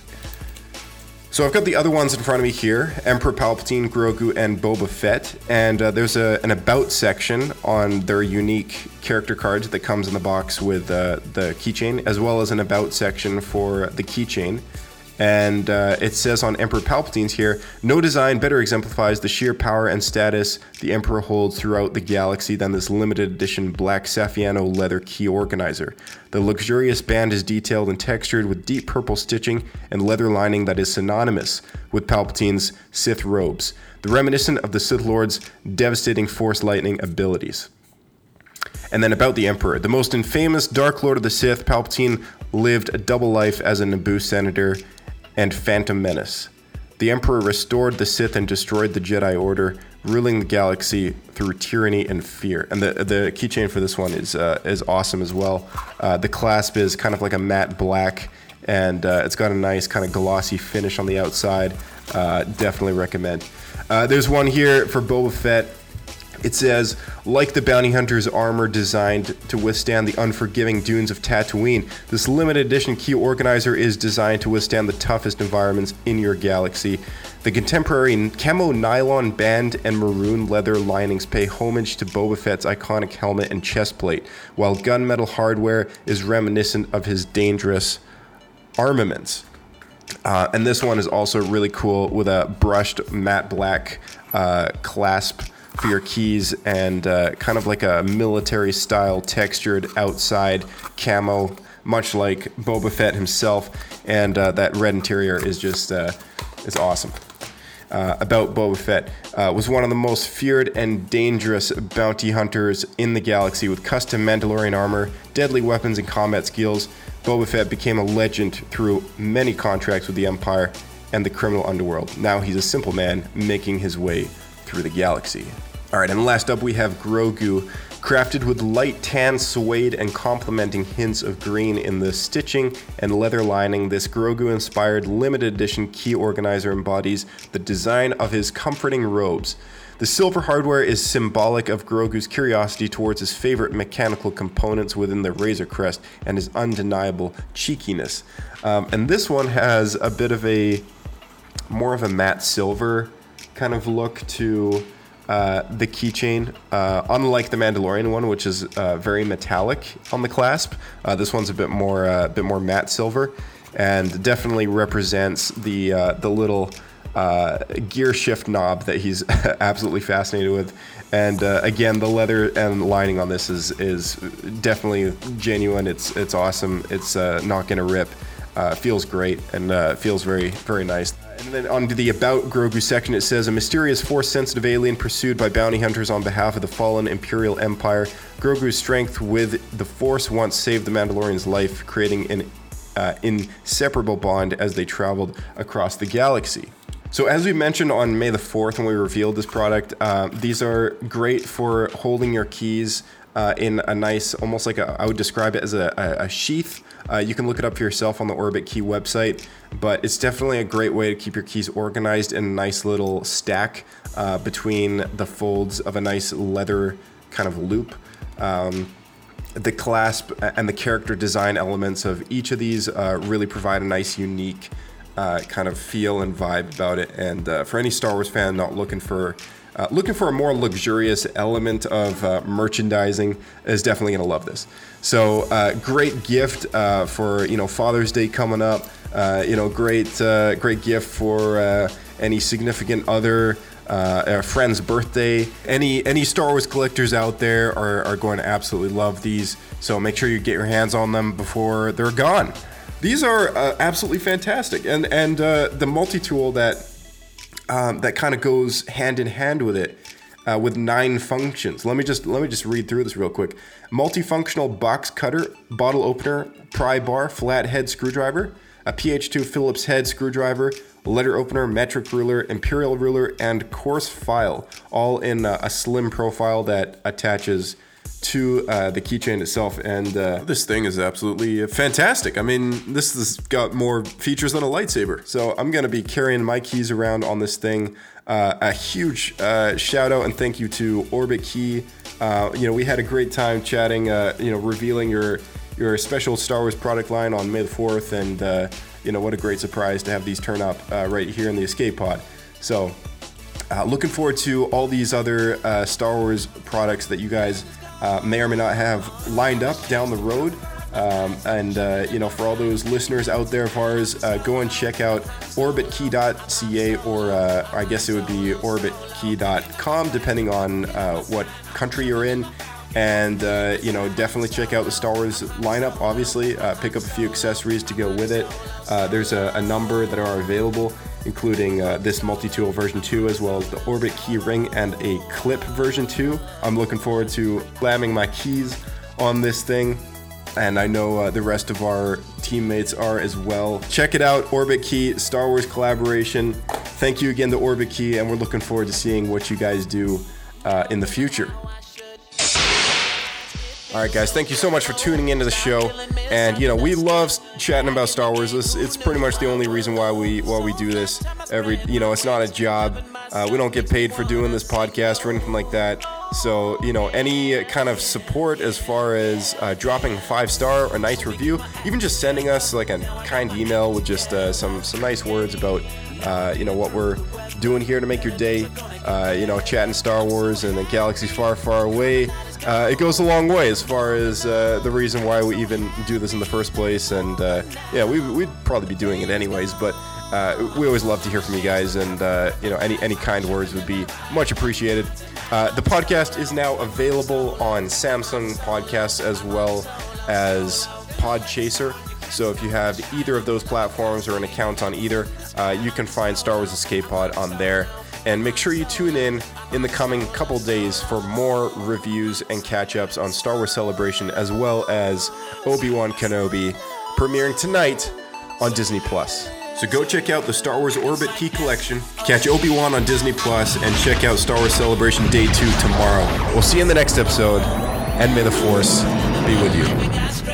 So I've got the other ones in front of me here: Emperor Palpatine, Grogu, and Boba Fett. And uh, there's a, an about section on their unique character cards that comes in the box with uh, the keychain, as well as an about section for the keychain. And uh, it says on Emperor Palpatine's here, no design better exemplifies the sheer power and status the Emperor holds throughout the galaxy than this limited edition black Saffiano leather key organizer. The luxurious band is detailed and textured with deep purple stitching and leather lining that is synonymous with Palpatine's Sith robes, the reminiscent of the Sith Lord's devastating Force lightning abilities. And then about the Emperor. The most infamous Dark Lord of the Sith, Palpatine lived a double life as a Naboo senator and Phantom Menace. The Emperor restored the Sith and destroyed the Jedi Order, ruling the galaxy through tyranny and fear. And the the keychain for this one is uh, is awesome as well. Uh, the clasp is kind of like a matte black, and uh, it's got a nice kind of glossy finish on the outside. Uh, definitely recommend. Uh, there's one here for Boba Fett. It says, like the bounty hunter's armor designed to withstand the unforgiving dunes of Tatooine, this limited edition key organizer is designed to withstand the toughest environments in your galaxy. The contemporary camo nylon band and maroon leather linings pay homage to Boba Fett's iconic helmet and chest plate, while gunmetal hardware is reminiscent of his dangerous armaments. Uh, and this one is also really cool with a brushed matte black uh, clasp for your keys and uh, kind of like a military style textured outside camo, much like Boba Fett himself. And uh, that red interior is just uh, is awesome. Uh, about Boba Fett uh, was one of the most feared and dangerous bounty hunters in the galaxy with custom Mandalorian armor, deadly weapons, and combat skills. Boba Fett became a legend through many contracts with the Empire and the criminal underworld. Now he's a simple man making his way through the galaxy. All right, and last up we have Grogu, crafted with light tan suede and complementing hints of green in the stitching and leather lining. This Grogu inspired limited edition key organizer embodies the design of his comforting robes. The silver hardware is symbolic of Grogu's curiosity towards his favorite mechanical components within the Razor Crest and his undeniable cheekiness. Um, and this one has a bit of a more of a matte silver kind of look to uh, the keychain. Uh, unlike the Mandalorian one, which is uh, very metallic on the clasp, uh, this one's a bit more a bit more matte silver, and definitely represents the the little gear shift knob that he's absolutely fascinated with. And again, the leather and lining on this is is definitely genuine. It's it's awesome. It's not gonna rip. feels great and feels very very nice. And then onto the About Grogu section, it says A mysterious force sensitive alien pursued by bounty hunters on behalf of the fallen Imperial Empire. Grogu's strength with the Force once saved the Mandalorian's life, creating an uh, inseparable bond as they traveled across the galaxy. So, as we mentioned on May the 4th when we revealed this product, uh, these are great for holding your keys uh, in a nice, almost like a, I would describe it as a, a, a sheath uh, you can look it up for yourself on the Orbit Key website, but it's definitely a great way to keep your keys organized in a nice little stack uh, between the folds of a nice leather kind of loop. Um, the clasp and the character design elements of each of these uh, really provide a nice, unique uh, kind of feel and vibe about it. And uh, for any Star Wars fan not looking for uh, looking for a more luxurious element of merchandising is definitely going to love this. So uh, great gift uh, for you know Father's Day coming up. Uh, you know great uh, great gift for any significant other. a friend's birthday. Any any Star Wars collectors out there are, are going to absolutely love these. So make sure you get your hands on them before they're gone. These are absolutely fantastic, and and the multi tool that um, that kind of goes hand in hand with it. Uh, with nine functions. Let me just let me just read through this real quick. Multifunctional box cutter, bottle opener, pry bar, flat head screwdriver, a PH2 Phillips head screwdriver, letter opener, metric ruler, imperial ruler, and coarse file, all in a, a slim profile that attaches to uh, the keychain itself. And uh, this thing is absolutely fantastic. I mean, this has got more features than a lightsaber. So I'm going to be carrying my keys around on this thing. Uh, a huge uh, shout out and thank you to Orbit Key. Uh, you know, we had a great time chatting, uh, you know, revealing your your special Star Wars product line on May the 4th. And, you know, what a great surprise to have these turn up right here in the Escape Pod. So, looking forward to all these other Star Wars products that you guys uh, may or may not have lined up down the road. Um, and uh, you know, for all those listeners out there of ours, uh, go and check out orbitkey.ca or uh, I guess it would be orbitkey.com, depending on uh, what country you're in. And uh, you know, definitely check out the Star Wars lineup. Obviously, pick up a few accessories to go with it. there's a, a number that are available including uh, this multi-tool version 2 as well as the Orbit key ring and a clip version 2. I'm looking forward to slamming my keys on this thing and I know uh, the rest of our teammates are as well. Check it out, Orbit Key, Star Wars collaboration. Thank you again to Orbit Key, and we're looking forward to seeing what you guys do uh, in the future. All right, guys, thank you so much for tuning into the show. And you know, we love chatting about Star Wars. It's, it's pretty much the only reason why we why we do this. Every you know, it's not a job. Uh, we don't get paid for doing this podcast or anything like that. So you know, any kind of support as far as uh, dropping five star or a nice review, even just sending us like a kind email with just uh, some some nice words about uh, you know what we're doing here to make your day. Uh, you know, chatting Star Wars and the galaxies far, far away uh, it goes a long way as far as uh, the reason why we even do this in the first place. And uh, yeah, we, would probably be doing it anyways, but uh, we always love to hear from you guys, and uh, you know, any any kind words would be much appreciated. Uh, the podcast is now available on Samsung Podcasts as well as Podchaser. So if you have either of those platforms or an account on either, uh, you can find Star Wars Escape Pod on there. And make sure you tune in in the coming couple days for more reviews and catch ups on Star Wars Celebration as well as Obi Wan Kenobi, premiering tonight on Disney Plus. So go check out the Star Wars Orbit Key Collection, catch Obi Wan on Disney Plus, and check out Star Wars Celebration Day 2 tomorrow. We'll see you in the next episode, and may the Force be with you.